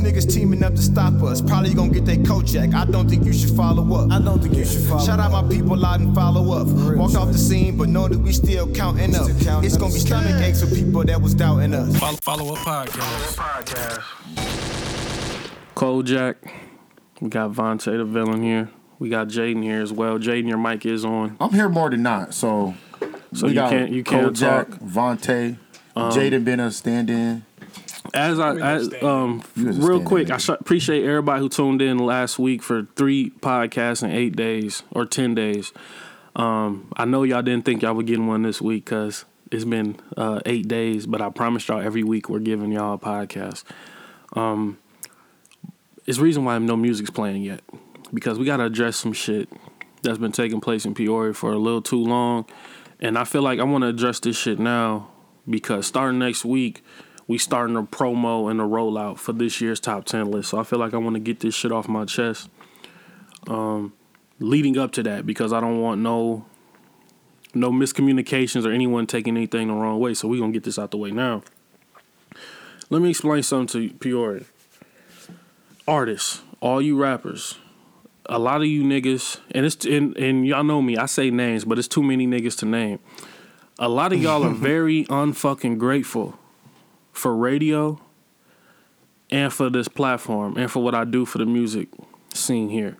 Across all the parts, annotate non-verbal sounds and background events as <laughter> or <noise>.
niggas teaming up to stop us. Probably gonna get they Kojak. I don't think you should follow up. I don't think you should follow Shout out my people out and follow up. real Walk off the scene, but know that we still counting up. Still counting It's up. gonna be stomach aches for people that was doubting us. Follow, follow up podcast. Kojak. We got Vontae the villain here. We got Jaden here as well. Jaden, your mic is on. I'm here more than not, so. So we you got can't- you can't Kojak, talk. Vontae, um, Jaden been a stand-in. As I, as, um, You was a real quick, I sh- appreciate everybody who tuned in last week for three podcasts in eight days or ten days. Um, I know y'all didn't think y'all were getting one this week because it's been uh, eight days, but I promised y'all every week we're giving y'all a podcast. Um, it's the reason why no music's playing yet because we got to address some shit that's been taking place in Peoria for a little too long, and I feel like I want to address this shit now because starting next week we starting a promo and a rollout for this year's top 10 list. So I feel like I want to get this shit off my chest. Um, leading up to that because I don't want no no miscommunications or anyone taking anything the wrong way. So we're going to get this out the way now. Let me explain something to Peoria. Artists, all you rappers, a lot of you niggas, and it's and, and y'all know me, I say names, but it's too many niggas to name. A lot of y'all are <laughs> very unfucking grateful for radio and for this platform and for what I do for the music scene here.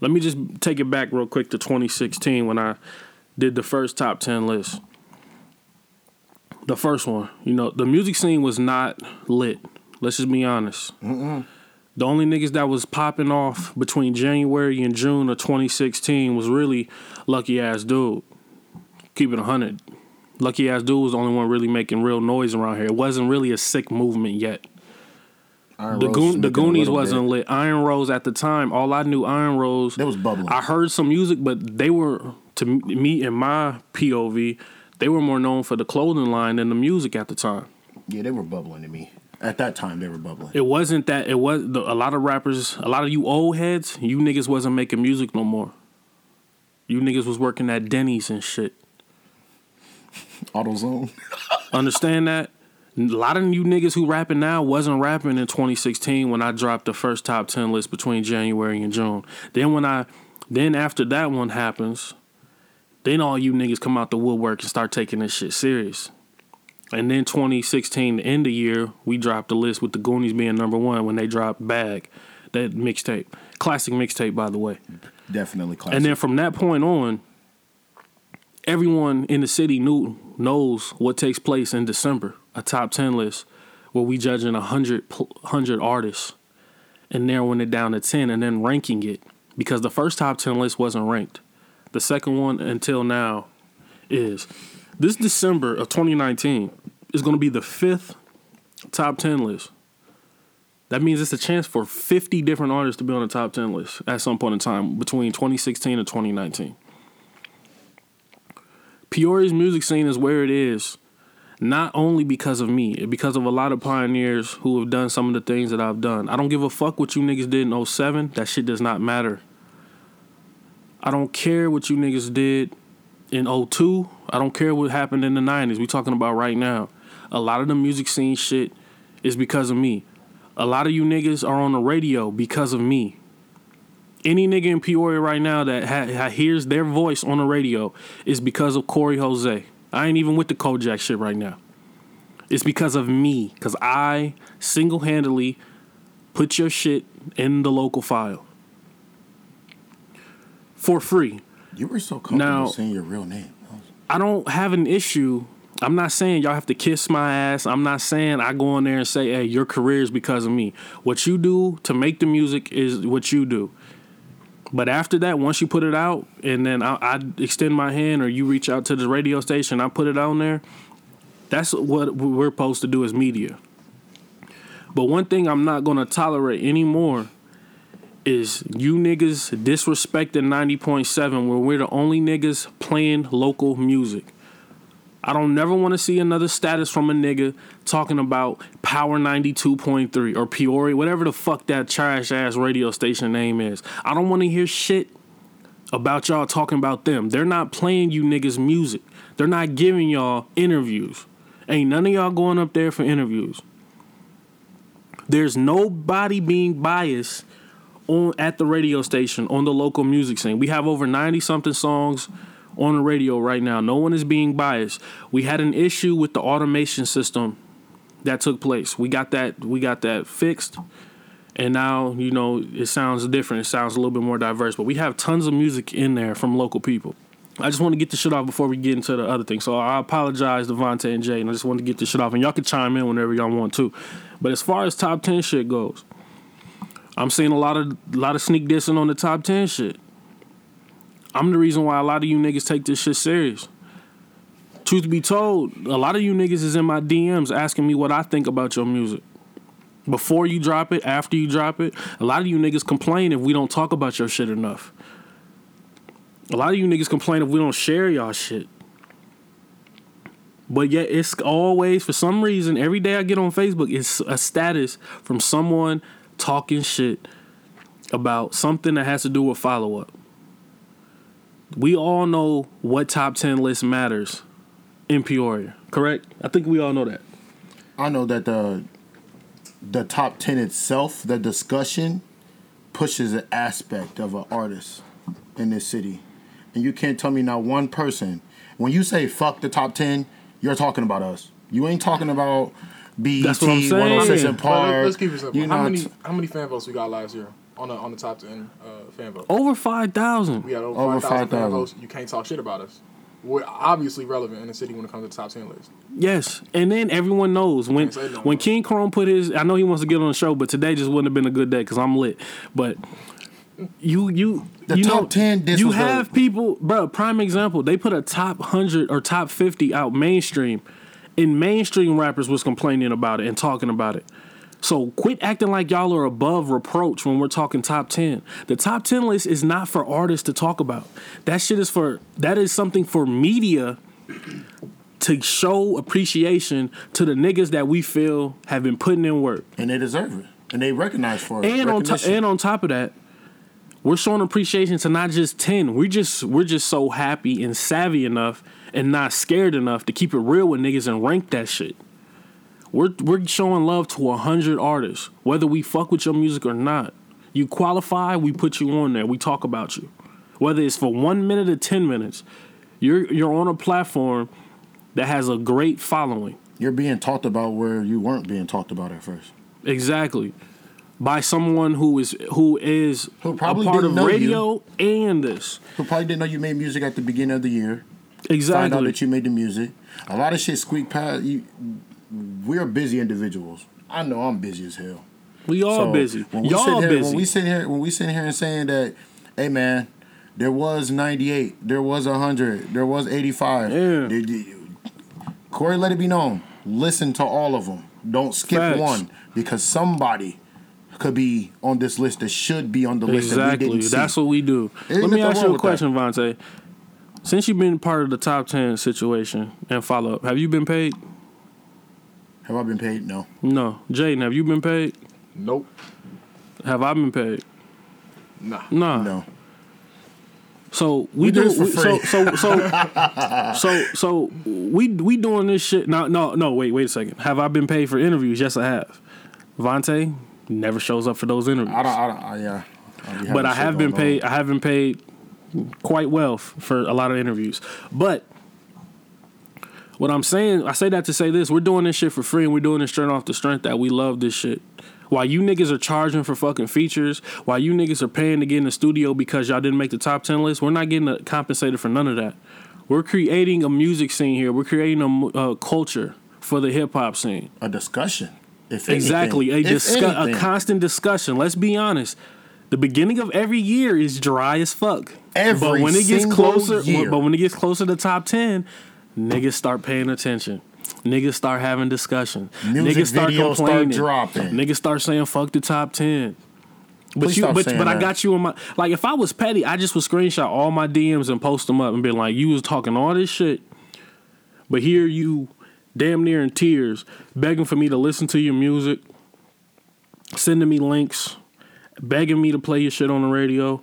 Let me just take it back real quick to 2016 when I did the first top 10 list. The first one, you know, the music scene was not lit. Let's just be honest. The only niggas that was popping off between January and June of 2016 was really Lucky Ass Dude. Keep it 100. Lucky Ass Dude was the only one really making real noise around here. It wasn't really a sick movement yet. Iron The, Goon, the Goonies wasn't bit. lit. Iron Rose at the time, all I knew Iron Rose. They was bubbling. I heard some music, but they were to me in my POV, they were more known for the clothing line than the music at the time. Yeah, they were bubbling to me. At that time, they were bubbling. It wasn't that. It was the, a lot of rappers, a lot of you old heads. You niggas wasn't making music no more. You niggas was working at Denny's and shit. AutoZone. <laughs> Understand that? A lot of you niggas who rapping now wasn't rapping in 2016 when I dropped the first top 10 list between January and June. Then when I then after that one happens, then all you niggas come out the woodwork and start taking this shit serious. And then 2016, the end of the year, we dropped the list with the Goonies being number one when they dropped Bag, that mixtape. Classic mixtape, by the way. Definitely classic. And then from that point on, everyone in the city knew knows what takes place in December, a top ten list where we judging hundred hundred artists and narrowing it down to ten and then ranking it because the first top ten list wasn't ranked. The second one until now is this December of 2019 is going to be the fifth top ten list. That means it's a chance for 50 different artists to be on the top 10 list at some point in time between 2016 and 2019. Peoria's music scene is where it is, not only because of me, because of a lot of pioneers who have done some of the things that I've done. I don't give a fuck what you niggas did in 07. That shit does not matter. I don't care what you niggas did in 02. I don't care what happened in the 90s. We talking about right now. A lot of the music scene shit is because of me. A lot of you niggas are on the radio because of me. Any nigga in Peoria right now that ha- ha- hears their voice on the radio is because of Corey Jose. I ain't even with the Kojak shit right now. It's because of me, because I single handedly put your shit in the local file for free. you were so comfortable Now- saying your real name. I don't have an issue. I'm not saying y'all have to kiss my ass. I'm not saying I go in there and say, hey, your career is because of me. What you do to make the music is what you do. But after that, once you put it out, and then I, I extend my hand, or you reach out to the radio station, I put it on there. That's what we're supposed to do as media. But one thing I'm not gonna tolerate anymore is you niggas disrespecting 90.7 where we're the only niggas playing local music. I don't never want to see another status from a nigga talking about Power 92.3 or Peoria, whatever the fuck that trash ass radio station name is. I don't want to hear shit about y'all talking about them. They're not playing you niggas music. They're not giving y'all interviews. Ain't none of y'all going up there for interviews. There's nobody being biased on at the radio station on the local music scene. We have over 90 something songs on the radio right now. No one is being biased. We had an issue with the automation system that took place. We got that we got that fixed. And now, you know, it sounds different. It sounds a little bit more diverse. But we have tons of music in there from local people. I just want to get the shit off before we get into the other thing. So I apologize, Devontae and Jay, and I just want to get the shit off. And y'all can chime in whenever y'all want to. But as far as top ten shit goes, I'm seeing a lot of a lot of sneak dissing on the top ten shit. I'm the reason why a lot of you niggas take this shit serious. Truth be told, a lot of you niggas is in my DMs asking me what I think about your music. Before you drop it, after you drop it, a lot of you niggas complain if we don't talk about your shit enough. A lot of you niggas complain if we don't share y'all shit. But yet it's always for some reason every day I get on Facebook it's a status from someone talking shit about something that has to do with follow up. We all know what top 10 list matters in Peoria, correct? I think we all know that. I know that the the top ten itself, the discussion, pushes an aspect of an artist in this city, and you can't tell me not one person. When you say fuck the top ten, you're talking about us. You ain't talking about BET, That's what I'm saying. 106 and Well, Park. let- let's keep it simple. You how know, many how many fan votes we got last year on the on the top ten uh, fan vote? Over 5,000. We had over, Over 5,000 fan votes. You can't talk shit about us. We're obviously relevant in the city when it comes to the top ten list. Yes, and then everyone knows when no when more. King Chrome put his. I know he wants to get on the show, but today just wouldn't have been a good day because I'm lit. But you you The you top know, 10, this you was the- have people, bro. Prime example, they put a top hundred or top fifty out mainstream, and mainstream rappers was complaining about it and talking about it. So quit acting like y'all are above reproach when we're talking top 10. The top 10 list is not for artists to talk about. That shit is for that is something for media to show appreciation to the niggas that we feel have been putting in work. and they deserve it, and they recognize for it. And on top and on top of that, we're showing appreciation to not just 10. We just we're just so happy and savvy enough and not scared enough to keep it real with niggas and rank that shit. We're we're showing love to a hundred artists, whether we fuck with your music or not. You qualify, we put you on there. We talk about you, whether it's for one minute or ten minutes. You're you're on a platform that has a great following. You're being talked about where you weren't being talked about at first. Exactly. By someone who is who is Who probably a part of know you. radio and this. Who probably didn't know you made music at the beginning of the year. Exactly. Find out that you made the music. A lot of shit squeak past. You, we're busy individuals. I know I'm busy as hell. we all So, busy. When we Y'all sit here, busy. When we sit here, when we sit here and saying that, hey man, there was 98, there was 100, there was 85. Yeah. There- there- Corey, let it be known. Listen to all of them. Don't skip Facts. one because somebody could be on this list that should be on the list that we exactly. didn't see. That's what we do. Ain't Let me ask you a question, Vontae. Since you've been part of the top ten situation and follow up, have you been paid? Have I been paid? No. No. Jaden, have you been paid? Nope. Have I been paid? Nah. Nah. No. So we, We do do, this for we- so, so so <laughs> so so we we doing this shit. No no no wait wait a second. Have I been paid for interviews? Yes, I have. Vontae never shows up for those interviews. I don't. I don't. I, yeah. I but I have been paid. on. I have been paid quite well f- for a lot of interviews. But what I'm saying, I say that to say this: we're doing this shit for free, and we're doing it straight off the strength that we love this shit. While you niggas are charging for fucking features, while you niggas are paying to get in the studio because y'all didn't make the top ten list, we're not getting compensated for none of that. We're creating a music scene here. We're creating a uh, culture for the hip hop scene. a discussion. If Exactly, a anything. If discu- a constant discussion. Let's be honest. The beginning of every year is dry as fuck. Every but when it gets closer, year. but when it gets closer to top ten, niggas start paying attention. Niggas start having discussion. Music niggas start videos start dropping. Niggas start saying fuck the top ten. But Please you, stop but, but I got you on my like. If I was petty, I just would screenshot all my DMs and post them up and be like, "You was talking all this shit, but here you, damn near in tears, begging for me to listen to your music, sending me links, begging me to play your shit on the radio.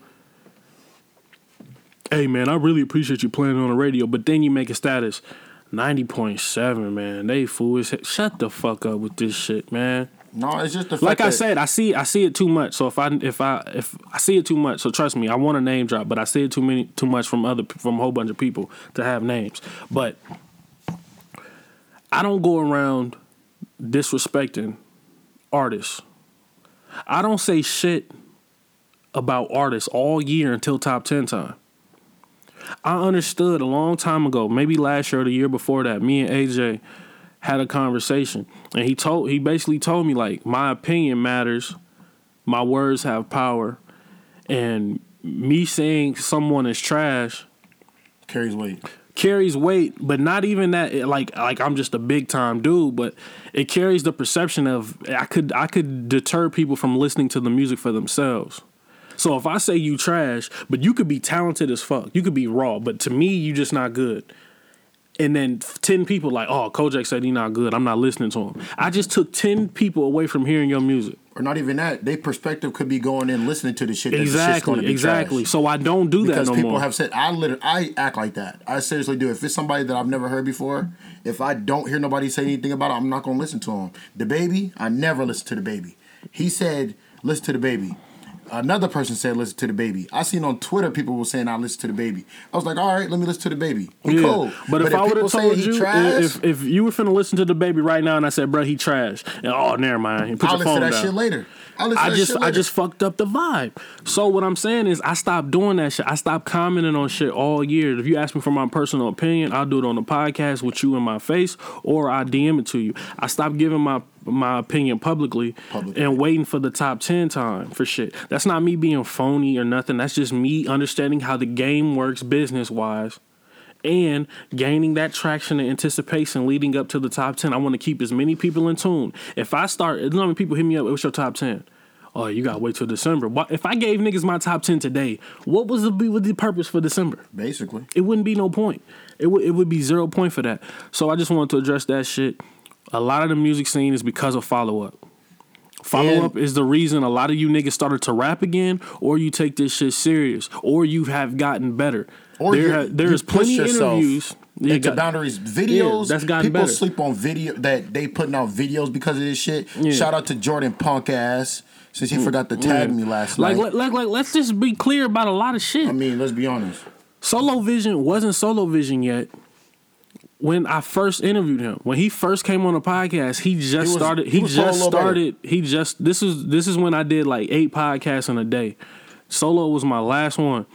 Hey man, I really appreciate you playing on the radio, but then you make a status, ninety point seven, man. They foolish. Shut the fuck up with this shit, man. No, it's just the fact like I said, I see I see it too much. So if I if I if I see it too much, so trust me, I want a name drop, but I see it too many too much from other from a whole bunch of people to have names. But I don't go around disrespecting artists. I don't say shit about artists all year until top 10 time. I understood a long time ago, maybe last year or the year before that, me and AJ had a conversation and he told he basically told me like my opinion matters, my words have power, and me saying someone is trash carries weight. carries weight, but not even that like like I'm just a big time dude, but it carries the perception of I could I could deter people from listening to the music for themselves. So if I say you trash, but you could be talented as fuck, you could be raw, but to me you just not good. And then ten people like, oh, Kojak said he not good. I'm not listening to him. I just took ten people away from hearing your music. Or not even that. Their perspective could be going in listening to the shit. The Exactly, be exactly. trash. So I don't do that because no people more. have said I literally I act like that. I seriously do. If it's somebody that I've never heard before, if I don't hear nobody say anything about it, I'm not gonna listen to him. The baby, I never listen to the baby. He said, listen to the baby. Another person said, listen to the baby. I seen on Twitter people were saying I listen to the baby. I was like, all right, let me listen to the baby. He Yeah. cold. But, if, I would have told he you, trash, if if you were finna listen to the baby right now, and I said, "Bro, he trash," and oh, never mind, put I'll your listen to phone that down. shit later. I'll listen to I just I just fucked up the vibe. So what I'm saying is I stopped doing that shit. I stopped commenting on shit all year. If you ask me for my personal opinion, I'll do it on the podcast with you in my face or I DM it to you. I stopped giving my my opinion publicly, Publicly. and waiting for the top 10 time for shit. That's not me being phony or nothing. That's just me understanding how the game works business wise and gaining that traction and anticipation leading up to the top 10. I want to keep as many people in tune. If I start, you know how many people hit me up, what's your top 10? Oh, you got to wait till December. If I gave niggas my top 10 today, what was the, the purpose for December? basically. It wouldn't be no point. It would it would be zero point for that. So I just wanted to address that shit. A lot of the music scene is because of follow up. Follow up is the reason a lot of you niggas started to rap again, or you take this shit serious, or you have gotten better. Or there ha- you there's plenty of interviews. Yeah, into got- boundaries videos. that's gotten people better. sleep on video that they putting out videos because of this shit. Yeah. Mm, Shout out to Jordan Punk ass since he forgot to tag me last Like, night. like, like, like, let's just be clear about a lot of shit. I mean, let's be honest. Solo Vision wasn't Solo Vision yet when I first interviewed him. When he first came on the podcast, he just was- started. he He, just a little better. started. He just this is this is when I did like eight podcasts in a day. Solo was my last one.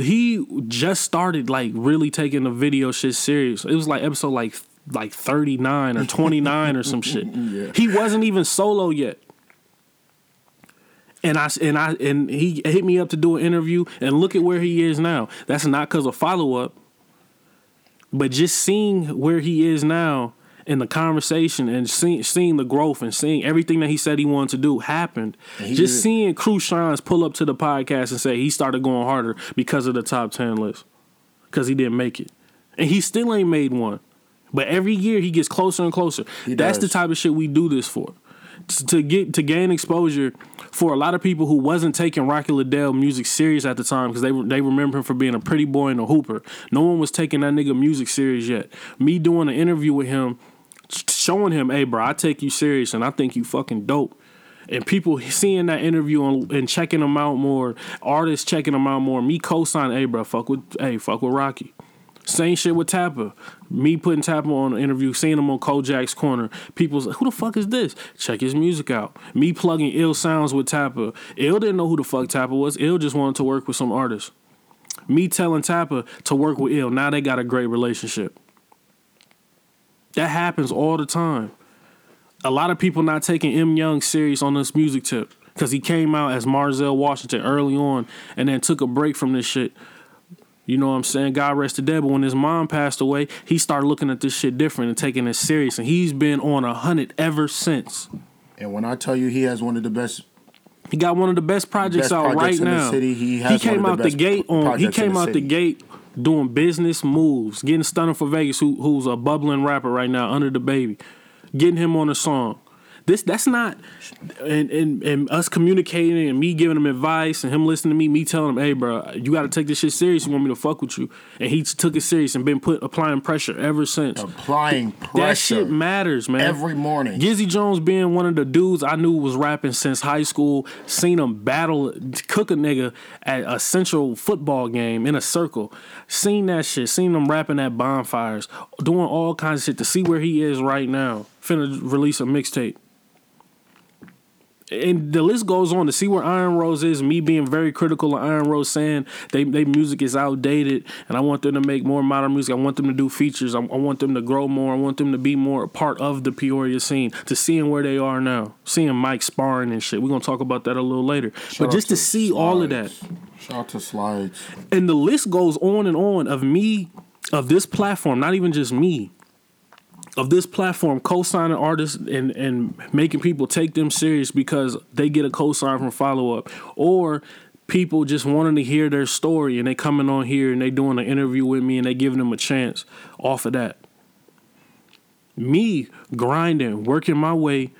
He just started like really taking the video shit serious. It was like episode like like thirty nine or twenty nine or some shit. <laughs> He wasn't even solo yet. And I and I and he hit me up to do an interview, and look at where he is now. That's not because of follow up, but just seeing where he is now in the conversation and seeing seeing the growth and seeing everything that he said he wanted to do happened. he Just did- seeing Crew Shines pull up to the podcast and say he started going harder because of the top ten list, because he didn't make it, and he still ain't made one. But every year he gets closer and closer. He That's does. the type of shit we do this for. To get to gain exposure for a lot of people who wasn't taking Rocky Liddell music serious at the time because they they remember him for being a pretty boy and a hooper. No one was taking that nigga music serious yet. Me doing an interview with him, showing him, "Hey, bro, I take you serious and I think you fucking dope." And people seeing that interview and, checking them out more, artists checking them out more. Me co-signing, "Hey, bro, fuck with, hey, fuck with Rocky." Same shit with Tapper. Me putting Tapper on an interview, seeing him on Kojak's corner. People's like, who the fuck is this? Check his music out. Me plugging ill sounds with Tapper. Ill didn't know who the fuck Tapper was. Ill just wanted to work with some artists. Me telling Tapper to work with Ill. Now they got a great relationship. That happens all the time. A lot of people not taking M Young serious on this music tip because he came out as Marzell Washington early on and then took a break from this shit. You know what I'm saying? God rest the dead. But when his mom passed away, he started looking at this shit different and taking it serious. And he's been on a hundred ever since. And when I tell you he has one of the best, He got one of the best projects Best out projects right now. city. He has came out the gate on. He came the out the gate doing business moves, getting Stunner for Vegas, who, who's a bubbling rapper right now, under the baby, getting him on a song. This that's not and, and and us communicating and me giving him advice and him listening to me, me telling him, hey bro, you gotta take this shit serious. You want me to fuck with you. And he took it serious and been put applying pressure ever since. Applying pressure. That shit matters, man. Every morning. Gizzy Jones being one of the dudes I knew was rapping since high school, seen him battle, cook a nigga at a central football game in a circle. Seen that shit, seen him rapping at bonfires, doing all kinds of shit to see where he is right now. Finna release a mixtape. And the list goes on to see where Iron Rose is. Me being very critical of Iron Rose, saying they they music is outdated, and I want them to make more modern music. I want them to do features. I, I want them to grow more. I want them to be more a part of the Peoria scene. To seeing where they are now, seeing Mike sparring and shit. We're gonna talk about that a little later. Shout but just to see all of that, Shout out to Slides. and the list goes on and on of me, of this platform, not even just me, of this platform co-signing artists and, and making people take them serious because they get a co-sign from follow up. Or people just wanting to hear their story and they coming on here and they doing an interview with me and they giving them a chance off of that. Me grinding, working my way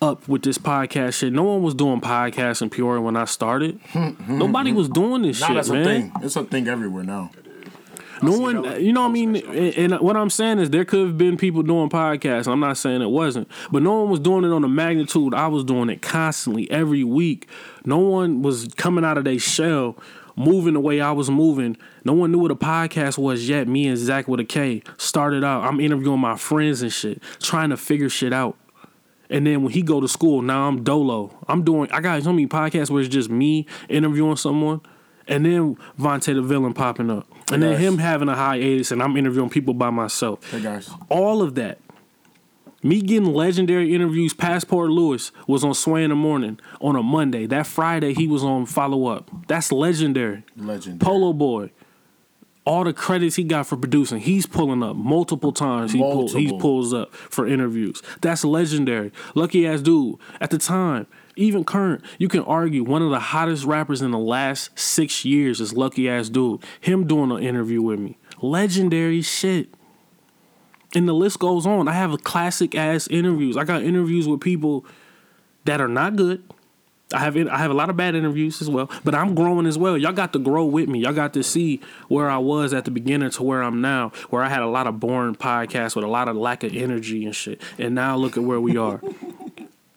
up with this podcast shit. No one was doing podcasts in Peoria when I started. Hmm, hmm, Nobody hmm. was doing this Now shit, that's man. a thing. It's a thing everywhere now. No one, you know what I mean? And, and what I'm saying is there could have been people doing podcasts. I'm not saying it wasn't, but no one was doing it on the magnitude I was doing it constantly every week. No one was coming out of their shell, moving the way I was moving. No one knew what a podcast was yet. Me and Zach with a K started out. I'm interviewing my friends and shit, trying to figure shit out. And then when he go to school, now I'm dolo. I'm doing. I got so many podcasts where it's just me interviewing someone, and then Vontae the villain popping up, and then him having a hiatus, and I'm interviewing people by myself. Hey guys. All of that. Me getting legendary interviews. Passport Lewis was on Sway in the morning on a Monday. That Friday he was on Follow Up. That's legendary. Legend. Polo Boy. All the credits he got for producing, he's pulling up multiple times. He pull, he pulls up for interviews. That's legendary. Lucky ass dude. At the time, even current, you can argue one of the hottest rappers in the last six years is Lucky ass dude. Him doing an interview with me, legendary shit. And the list goes on. I have a classic ass interviews. I got interviews with people that are not good. I have I have a lot of bad interviews as well, but I'm growing as well. Y'all got to grow with me. Y'all got to see where I was at the beginning to where I'm now, where I had a lot of boring podcasts with a lot of lack of energy and shit. And now look at where we are. <laughs>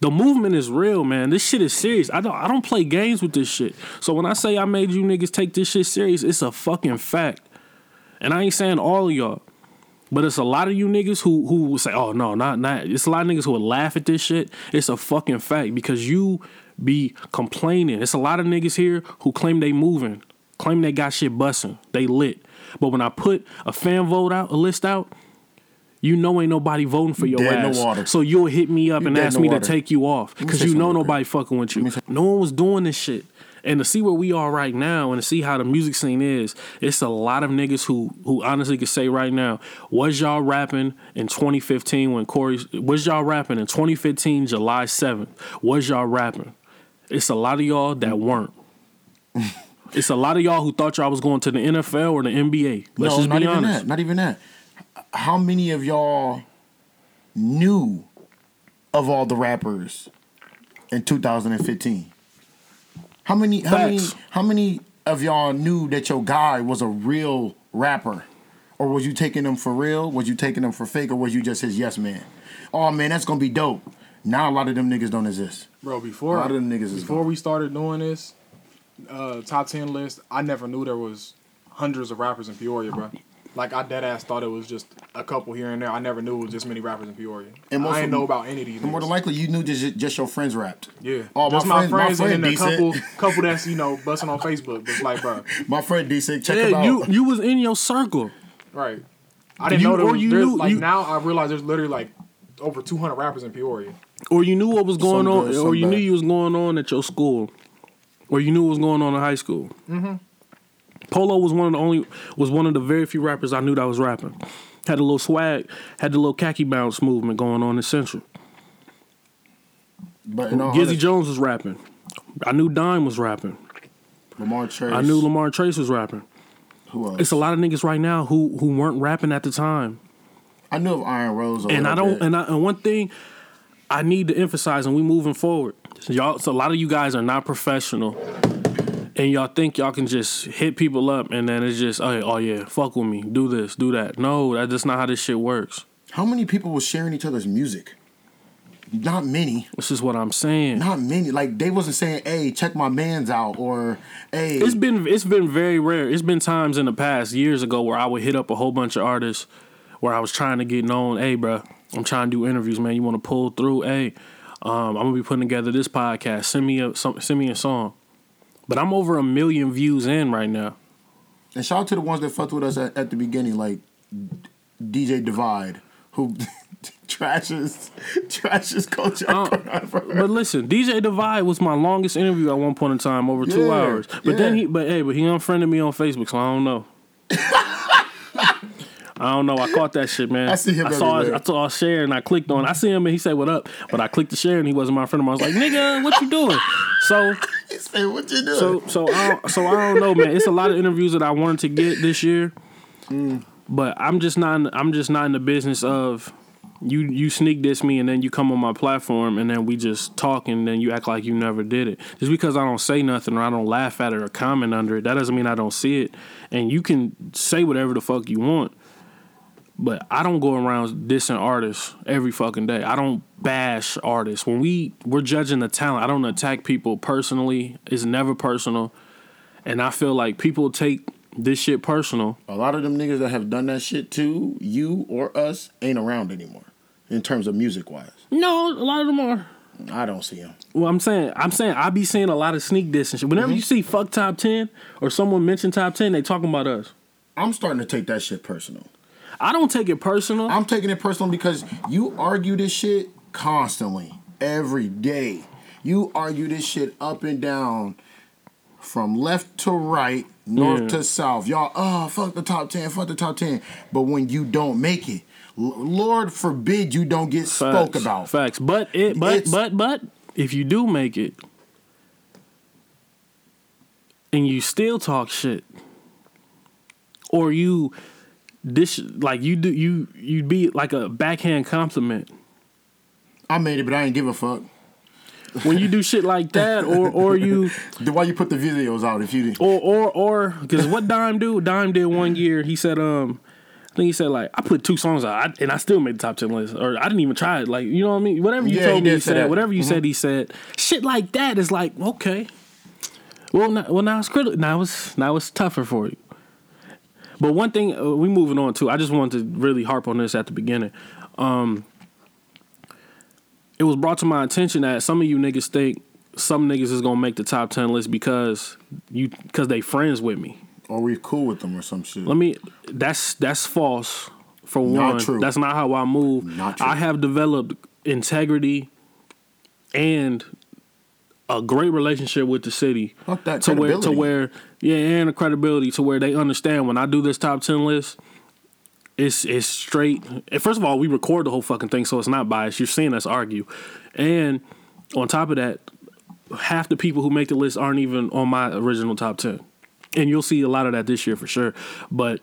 the movement is real, man. This shit is serious. I don't I don't play games with this shit. So when I say I made you niggas take this shit serious, it's a fucking fact. And I ain't saying all of y'all. But it's a lot of you niggas who who will say, "Oh no, not not." It's a lot of niggas who would laugh at this shit. It's a fucking fact because you be complaining. It's a lot of niggas here who claim they moving, claim they got shit busting, they lit. But when I put a fan vote out, a list out, you know ain't nobody voting for your Dead ass. water. So you'll hit me up You and ask me to take you off because you know nobody fucking with you. No one was doing this shit. And to see where we are right now and to see how the music scene is, it's a lot of niggas who who honestly could say right now, was y'all rapping in 2015 when Corey was y'all rapping in 2015 July 7th? Was y'all rapping? It's a lot of y'all that weren't. <laughs> it's a lot of y'all who thought y'all was going to the NFL or the NBA. Let's no, just not be even honest. that. Not even that. How many of y'all knew of all the rappers in 2015? How many? How many? How many of y'all knew that your guy was a real rapper, or was you taking him for real? Was you taking him for fake, or was you just his yes man? Oh man, that's gonna be dope. Now a lot of them niggas don't exist. Bro, before A lot of them niggas before we started doing this uh, top ten list, I never knew there was hundreds of rappers in Peoria, bro. Like I dead ass thought it was just a couple here and there. I never knew it was this many rappers in Peoria. And most I didn't know about any of these. And more than likely, you knew just just your friends rapped. yeah. Oh, just my my friend- my friends, friend and a decent. couple couple that's you know busting on Facebook. But it's like, bro, <laughs> My friend decent. Check him Yeah, out. you you was in your circle. right? I didn't You- know there or was you knew- like you- now I realize there's literally like over 200 rappers in Peoria. or you knew what was going Some on, good, or some you knew you was going on at your school, or you knew what was going on in high school. Mm-hmm. Polo was one of the only was one of the very few rappers I knew that was rapping. Had a little swag, had the little khaki bounce movement going on in Central. but in all Gizzy Jones was rapping. I knew Dime was rapping. Lamar Trace. I knew Lamar Trace was rapping. who else? It's a lot of niggas right now who who weren't rapping at the time. I knew of Iron Rose. and I don't bit. and I and one thing I need to emphasize, and we moving forward. Y'all, so a lot of you guys are not professional, and y'all think y'all can just hit people up, and then it's just, oh, oh yeah, fuck with me, do this, do that. No, that- that's not how this shit works. How many people were sharing each other's music? Not many. This is what I'm saying. Not many. Like they wasn't saying, "Hey, check my man's out," or "Hey." It's been it's been very rare. It's been times in the past years ago where I would hit up a whole bunch of artists where I was trying to get known. Hey, bro, I'm trying to do interviews, man. You want to pull through? Hey, um, I'm gonna be putting together this podcast. Send me a some, send me a song. But I'm over a million views in right now. And shout out to the ones that fucked with us at, at the beginning, like DJ Divide, who <laughs> trashes trashes culture. Uh, but listen, DJ Divide was my longest interview at one point in time, over two hours. But then he, but hey, but he unfriended me on Facebook, so I don't know. I don't know. I caught that shit, man. I see him I saw. everywhere. I saw a share and I clicked on. I see him and he said, "What up?" But I clicked the share and he wasn't my friend. I was like, "Nigga, what you doing?" So, Said, "What you doing?" so, so, I don't, so I don't know, man. It's a lot of interviews that I wanted to get this year, but I'm just not. In, I'm just not in the business of you. You sneak diss me and then you come on my platform and then we just talk and then you act like you never did it. Just because I don't say nothing or I don't laugh at it or comment under it, that doesn't mean I don't see it. And you can say whatever the fuck you want. But I don't go around dissing artists every fucking day. I don't bash artists. When we we're judging the talent, I don't attack people personally. It's never personal. And I feel like people take this shit personal. a lot of them niggas that have done that shit to you or us ain't around anymore. In terms of music wise, No, a lot of them are. I don't see them. Well, I'm saying, I'm saying, I be seeing a lot of sneak diss and shit. Whenever mm-hmm. you see fuck top ten or someone mention top ten, they talking about us. I'm starting to take that shit personal. I don't take it personal. I'm taking it personal because you argue this shit constantly, every day. You argue this shit up and down, from left to right, north Yeah. to south. Y'all, oh, fuck the top 10, fuck the top 10. But when you don't make it, Lord forbid you don't get spoke about. Facts. But it but It's- but but if you do make it and you still talk shit or you this like you do you you'd be like a backhand compliment I made it, but I ain't give a fuck. when you do <laughs> shit like that or or you <laughs> Then why you put the videos out if you didn't? or or or because what Dime do? Dime did one year. He said, um, I think he said like I put two songs out and I still made the top ten list, or I didn't even try it. Like you know what I mean? Whatever you Yeah, he told me, he said. that. Mm-hmm. Whatever you said, he said. Shit like that is like okay. Well, now, well now it's critical. Now it's now it's tougher for you. But one thing uh, we moving on to, I just wanted to really harp on this at the beginning. Um, it was brought to my attention that some of you niggas think some niggas is gonna make the top ten list because you because they friends with me. Or we cool with them or some shit. Let me. That's that's false. For Not one, true. that's not how I move. Not true. I have developed integrity and a great relationship with the city. Fuck that to where to where yeah, and the credibility to where they understand when I do this top ten list. It's it's straight. and First of all, we record the whole fucking thing, so it's not biased. You're seeing us argue, and on top of that, half the people who make the list aren't even on my original top 10. And you'll see a lot of that this year for sure. But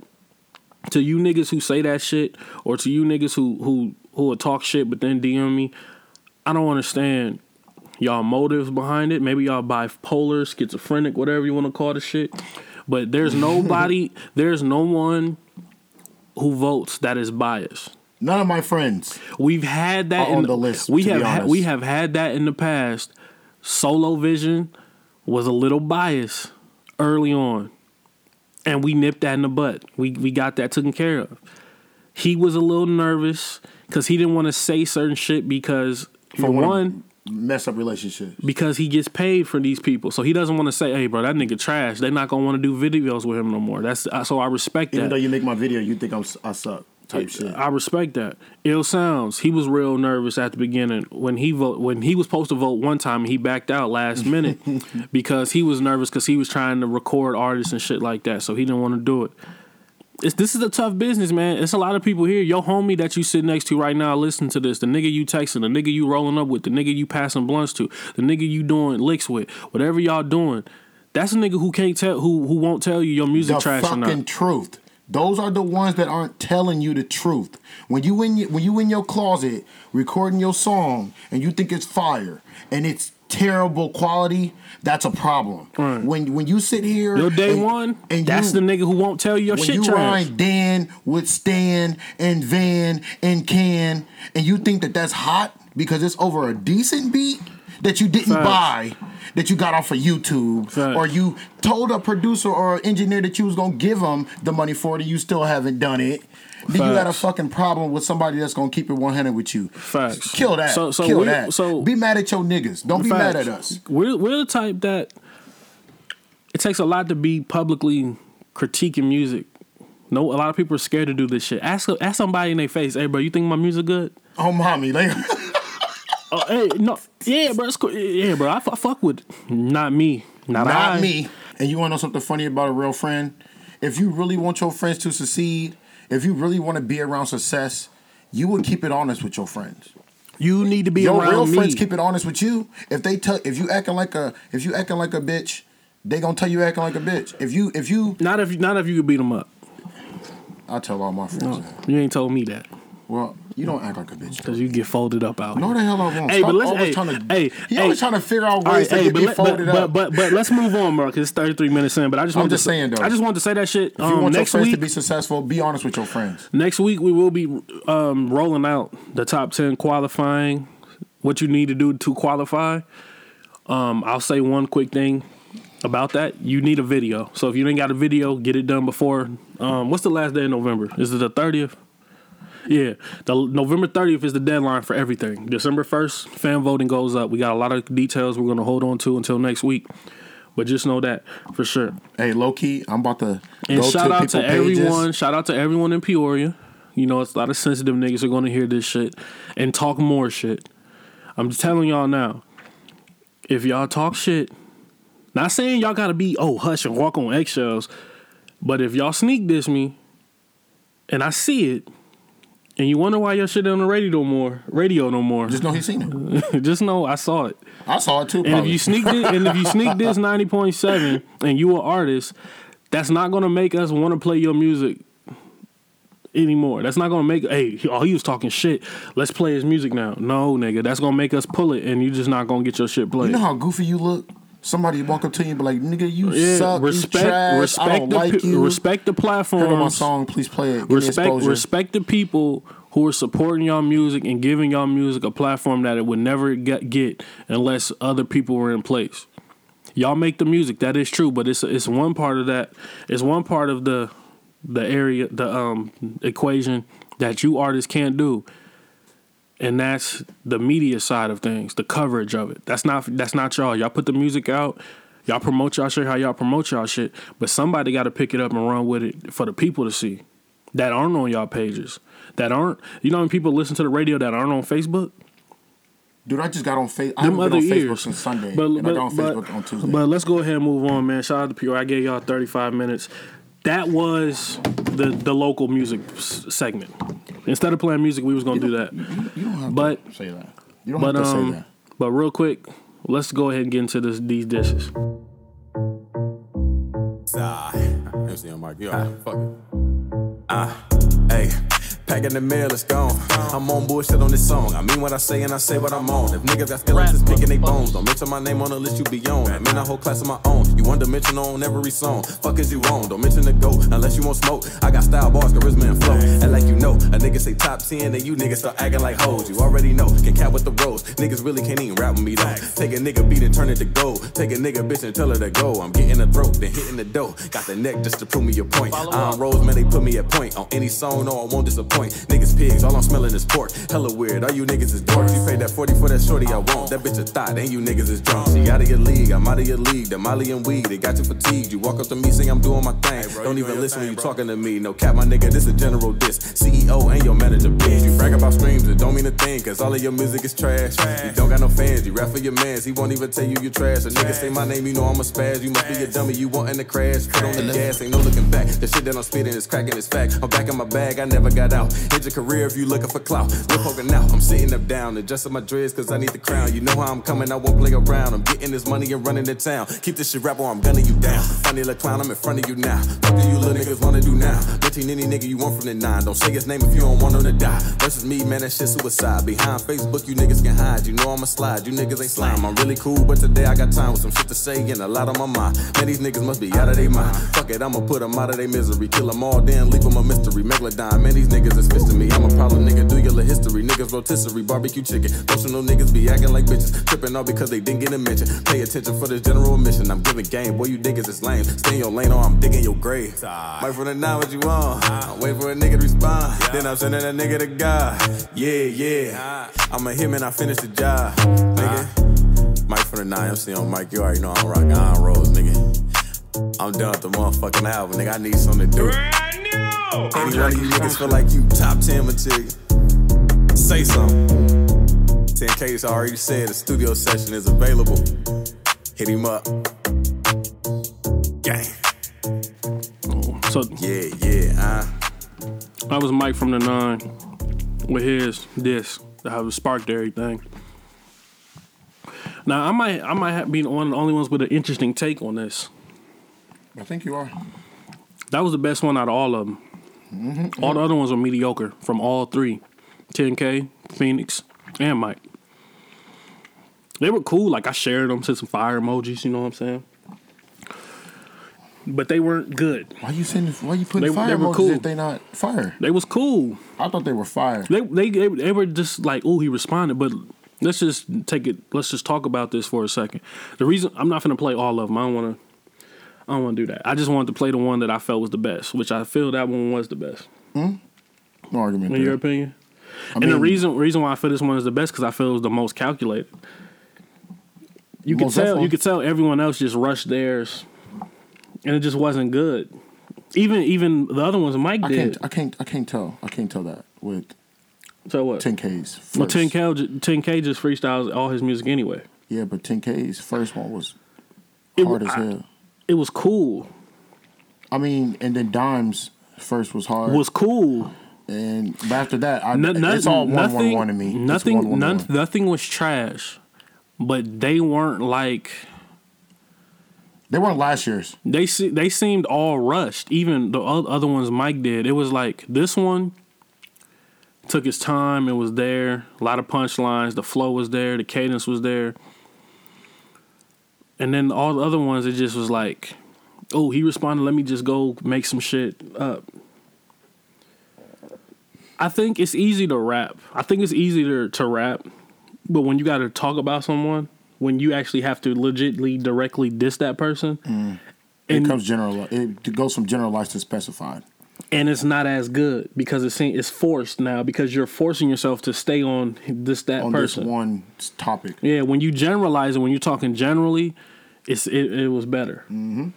to you niggas who say that shit, or to you niggas who who who will talk shit but then DM me, I don't understand y'all motives behind it. Maybe y'all bipolar, schizophrenic, whatever you want to call the shit. But there's <laughs> nobody, there's no one who votes that is biased. None of my friends. We've had that in on the list, We have ha- we have had that in the past. Solo Vision was a little biased early on, and we nipped that in the butt. We we got that taken care of. He was a little nervous because he didn't want to say certain shit because for one Mess up relationships. because he gets paid for these people, so he doesn't want to say, "Hey, bro, that nigga trash." They're not gonna want to do videos with him no more. That's uh, so I respect Even that. Even though you make my video, you think I'm I suck type shit. I respect that. Ill sounds. He was real nervous at the beginning when he vote when he was supposed to vote one time. He backed out last <laughs> minute because he was nervous because he was trying to record artists and shit like that. So he didn't want to do it. It's, this is a tough business, man. It's a lot of people here. Your homie that you sit next to right now, listen to this. The nigga you texting, the nigga you rolling up with, the nigga you passing blunts to, the nigga you doing licks with, whatever y'all doing. That's a nigga who can't tell who who won't tell you your music the trash or fucking not. truth. Those are the ones that aren't telling you the truth. When you in your, when you in your closet recording your song and you think it's fire and it's terrible quality, that's a problem. Right. When when you sit here, Your day and- one, and that's you- the nigga who won't tell you your when shit you trash. rhyme Dan with Stan and Van and Can, and you think that that's hot because it's over a decent beat that you didn't Facts. buy, that you got off of YouTube, Facts. or you told a producer or engineer that you was gonna give them the money for it, and you still haven't done it. Then you got a fucking problem with somebody that's gonna keep it 100 with you. Facts. Kill that. So- so Kill that. so- be mad at your niggas. Don't be mad at us. We're we're the type that it takes a lot to be publicly critiquing music. No, a lot of people are scared to do this shit. Ask ask somebody in their face, "Hey, bro, you think my music good?" Oh, mommy, like, <laughs> Oh, hey, no, yeah, bro, it's cool. Yeah, bro, I, fuck with. it. Not me, not, not I. me. And you want to know something funny about a real friend? If you really want your friends to succeed, if you really want to be around success, you would keep it honest with your friends. You need to be Your around real me. friends keep it honest with you. If they tell, if you acting like a, if you acting like a bitch, they gonna tell you acting like a bitch. If you, if you, not if not if you could beat them up. I tell all my friends. that. You ain't told me that Well, you don't act like a bitch. because you get folded up out. No, the hell I won't. Hey, Stop but always hey, trying to, hey, he hey. always trying to figure out ways right, to hey, get let- folded but, up. but but but let's move on, bro. Because it's thirty three minutes in. But I just I'm want just to saying, though. I just want to say that shit. if you Um, want your friends week, to be successful, be honest with your friends. next week we will be um, rolling out the top ten qualifying. What you need to do to qualify. Um, I'll say one quick thing about that. You need a video. So if you ain't got a video, get it done before. Um, what's the last day of November? Is it the thirtieth? Yeah, the November 30th is the deadline for everything. December 1st, fan voting goes up. We got a lot of details we're going to hold on to until next week. But just know that for sure. Hey, low key, I'm about to And shout to out to pages. everyone. Shout out to everyone in Peoria. You know, it's a lot of sensitive niggas are going to hear this shit and talk more shit. I'm just telling y'all now. If y'all talk shit, not saying y'all got to be oh hush and walk on eggshells, but if y'all sneak this me, and I see it, and you wonder why your shit on the radio no more, radio no more, Just know he's seen it. <laughs> just know I saw it. I saw it too. And if you sneak this, and if you sneak this <laughs> ninety point seven, and you an artist, that's not gonna make us want to play your music anymore. That's not gonna make hey, he- oh he was talking shit. Let's play his music now. No, nigga, that's gonna make us pull it, and you just not gonna get your shit played. you know how goofy you look. Somebody walk up to you and be like, "Nigga, you yeah, suck. respect, you trash. respect I don't the like you. respect the Heard of my song? Please play it. Give Respect, respect the people who are supporting y'all music and giving y'all music a platform that it would never get, get unless other people were in place. Y'all make the music, that is true, but it's it's one part of that. It's one part of the the area, the um equation that you artists can't do, and that's the media side of things, the coverage of it. That's not that's not y'all. Y'all put the music out. Y'all promote y'all shit how y'all promote y'all shit, but somebody got to pick it up and run with it for the people to see that aren't on y'all pages, that aren't you know when people listen to the radio that aren't on Facebook. Dude, I just got on Facebook. I Them other on Facebook ears. since Sunday. But, and but, I got on but, on Tuesday. but let's go ahead and move on, man. Shout out to Pure. I gave y'all 35 minutes. That was the the local music s- segment. Instead of playing music, we was gonna do that. you don't have But to say that. You don't but have to say um, that. but real quick, let's go ahead and get into this, these dishes. Ah, MC on Mike. Yeah, fuck it. Ah, hey. Packing the mail, it's gone. I'm on bullshit on this song. I mean what I say and I say what I'm on. If niggas got skeletons picking they bones, don't mention my name on the list you be on. I'm in a whole class of my own. You one dimensional on every song. Fuck is you on? Don't mention the goat unless you want smoke. I got style, bars, charisma, and flow. And like you know, a nigga say top 10, and you niggas start acting like hoes. You already know, can cap with the rose. Niggas really can't even rap with me though. Take a nigga beat and turn it to gold. Take a nigga bitch and tell her to go. I'm getting the throat, then hitting the dough. Got the neck just to prove me your point. I'm Rose, man, they put me at point. On any song, no, I won't disappoint. Niggas pigs, all I'm smelling is pork. Hella weird, all you niggas is dorks. You paid that 40 for that shorty I won't. That bitch a thought, and you niggas is drunk. She out of your league, I'm out of your league. The Molly and weed, they got you fatigued. You walk up to me, say I'm doing my thing. Don't even listen when you talking to me. No cap, my nigga, this a general diss. CEO and your manager, bitch. You brag about streams, it don't mean a thing, cause all of your music is trash. You don't got no fans, you rap for your mans. He won't even tell you you trash. A nigga say my name, you know I'm a spaz. You must be a dummy, you wantin' to crash. Put on the gas, ain't no looking back. The shit that I'm spitting is cracking, it's fact. I'm back in my bag, I never got out. Hit your career if you looking for clout. We're poking out. I'm sitting up down, adjusting my dreads cause I need the crown. You know how I'm coming, I won't play around. I'm getting this money and running the town. Keep this shit rap or I'm gunning you down. Funny little clown, I'm in front of you now. What do you little niggas wanna do now? Mention any nigga you want from the nine. Don't say his name if you don't want him to die. Versus me, man, that shit suicide. Behind Facebook, you niggas can hide. You know I'ma slide. You niggas ain't slime. I'm really cool, but today I got time with some shit to say and a lot on my mind. Man, these niggas must be out of their mind. Fuck it, I'ma put them out of their misery. Kill them all, then leave them a mystery. Megalodon, man, these niggas me. I'm a problem nigga, do your little history. Niggas rotisserie, barbecue chicken. Emotional niggas be acting like bitches. Tripping all because they didn't get a mention. Pay attention for the general mission. I'm giving game, boy, you niggas is lame. Stay in your lane or I'm digging your grave. Wait for the nine, what you want? I'm waiting for a nigga to respond. Then I'm sending that nigga to God. Yeah, yeah. I'm a him and I finish the job. Nigga. Mike from the 9 MC on Mike, you already know I'm rocking Iron Rose, nigga. I'm done with the motherfucking album, nigga. I need something to do. Any one of you niggas feel like you top 10 material, say something. 10K's already said the studio session is available. Hit him up. Gang. So Yeah, yeah, uh. that was Mike from the Nine with his this that have sparked everything. Now I might I might have been one of the only ones with an interesting take on this. I think you are. That was the best one out of all of them. Mm-hmm. All the other ones were mediocre from all three 10K, Phoenix, and Mike. They were cool. Like I shared them, sent some fire emojis, you know what I'm saying? But they weren't good. Why you sending? Why you putting They- fire they were emojis cool. if they not fire? They was cool. I thought they were fire. They they they, they were just like, oh, he responded. But let's just take it. Let's just talk about this for a second. The reason I'm not gonna play all of them. I don't want to. I don't want to do that. I just wanted to play the one that I felt was the best, which I feel that one was the best. Hmm? No argument. In your opinion. I and the reason reason why I feel this one is the best because I feel it was the most calculated. You could tell definitely. you could tell everyone else just rushed theirs, and it just wasn't good. Even even the other ones Mike I did. can't. I can't. I can't tell. I can't tell that with so what? 10Ks. Well, 10K, j- 10K just freestyles all his music anyway. Yeah, but 10K's first one was It hard wa- as hell. It was cool. I mean, and then Dimes first was hard. Was cool. and but after that, I, No- no- it's all one nothing, one one to me. Nothing, one, one, none, one. nothing was trash, but they weren't like They weren't last year's. they se- they seemed all rushed. Even the other ones Mike did, it was like this one took his time. It was there. A lot of punchlines. The flow was there. The cadence was there. And then all the other ones, it just was like, oh, he responded. Let me just go make some shit up. I think it's easy to rap. I think it's easy to, to rap, but when you got to talk about someone, when you actually have to legitly directly diss that person, mm. It comes general. It goes from generalized to specified. and it's not as good because it's it's forced now because you're forcing yourself to stay on this that on person. this one topic. Yeah, when you generalize it, when you're talking generally, it's it, it was better. Mm-hmm.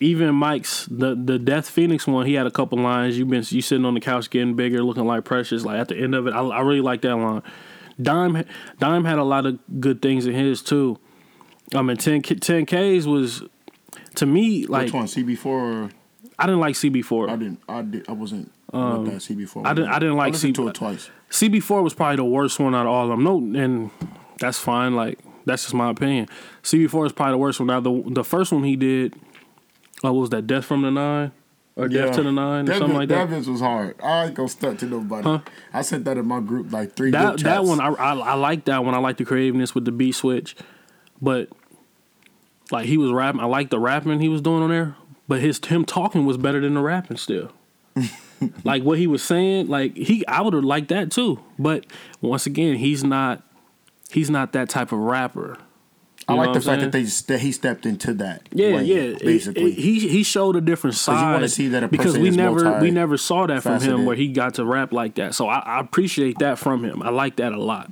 Even Mike's the the Death Phoenix one, he had a couple lines. You've been you sitting on the couch getting bigger, looking like Precious. Like at the end of it, I, I really like that line. Dime Dime had a lot of good things in his too. I mean, 10 10Ks was to me like Which one? CB4 I didn't like CB4. I didn't. I did. I wasn't with that CB4. Um, I didn't- I didn't like listened CB to it twice. CB4 was probably the worst one out of all of them. No, and that's fine. Like that's just my opinion. CB4 is probably the worst one. Now the the first one he did, uh, what was that Death from the Nine or Death to the Nine or something like that? That was hard. I ain't gonna stuck to nobody. I sent that in my group like three. That that one I, I I like that one. I like the creativeness with the beat switch, but like he was rapping. I like the rapping he was doing on there, but his him talking was better than the rapping still. <laughs> like what he was saying, like he I would have liked that too. But once again, he's not he's not that type of rapper. I You know like the fact saying? that they that he stepped into that. Yeah, lane, yeah. Basically, it- he he showed a different side. you wanna see that a because we never we never saw that from him where he got to rap like that. So I, I appreciate that from him. I like that a lot.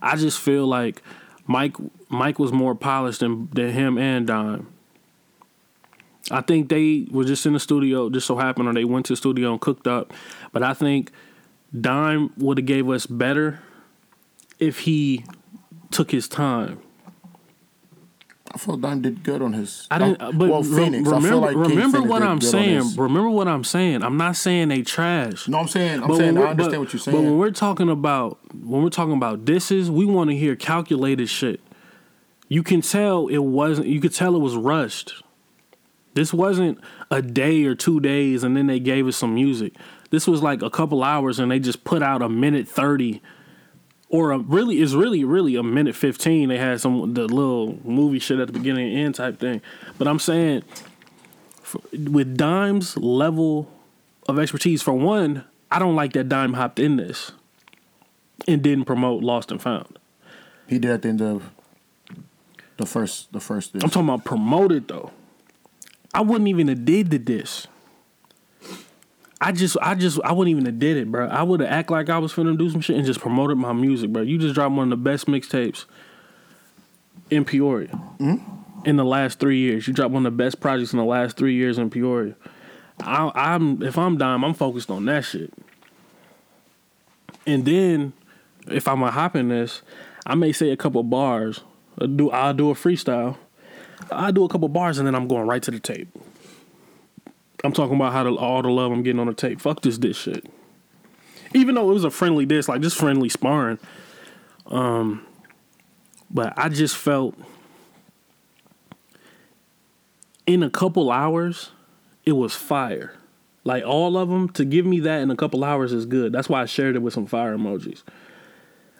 I just feel like Mike Mike was more polished than than him and Dime. I think they were just in the studio, just so happened, or they went to the studio and cooked up. But I think Dime would have gave us better if he took his time. I feel Dime did good on his. I didn't. oh, but well, Phoenix. I remember, feel like remember what I'm saying. Remember what I'm saying. I'm not saying they trash. No, I'm saying. I'm But saying. I understand but- what you're saying. But when we're talking about when we're talking about disses, we want to hear calculated shit. You can tell it wasn't. You could tell it was rushed. This wasn't a day or two days and then they gave us some music. This was like a couple hours and they just put out a minute thirty, or a really it's really really a minute fifteen. They had some the little movie shit at the beginning and end type thing. But I'm saying for, with Dime's level of expertise, for one, I don't like that Dime hopped in this and didn't promote Lost and Found. he did at the end of the first. The first. I'm talking about promoted though. I wouldn't even have did the diss. I just, I just, I wouldn't even have did it, bro. I would have act like I was finna do some shit and just promoted my music, bro. You just dropped one of the best mixtapes in Peoria hmm? in the last three years. You dropped one of the best projects in the last three years in Peoria. I, I'm, if I'm dying, I'm focused on that shit. And then, if I'm gonna hop in this, I may say a couple bars. I'll do, I'll do a freestyle. I do a couple bars and then I'm going right to the tape. I'm talking about how the, all the love I'm getting on the tape. Fuck this diss shit. Even though it was a friendly diss, like just friendly sparring. Um, but I just felt in a couple hours, it was fire. Like all of them, to give me that in a couple hours is good. That's why I shared it with some fire emojis.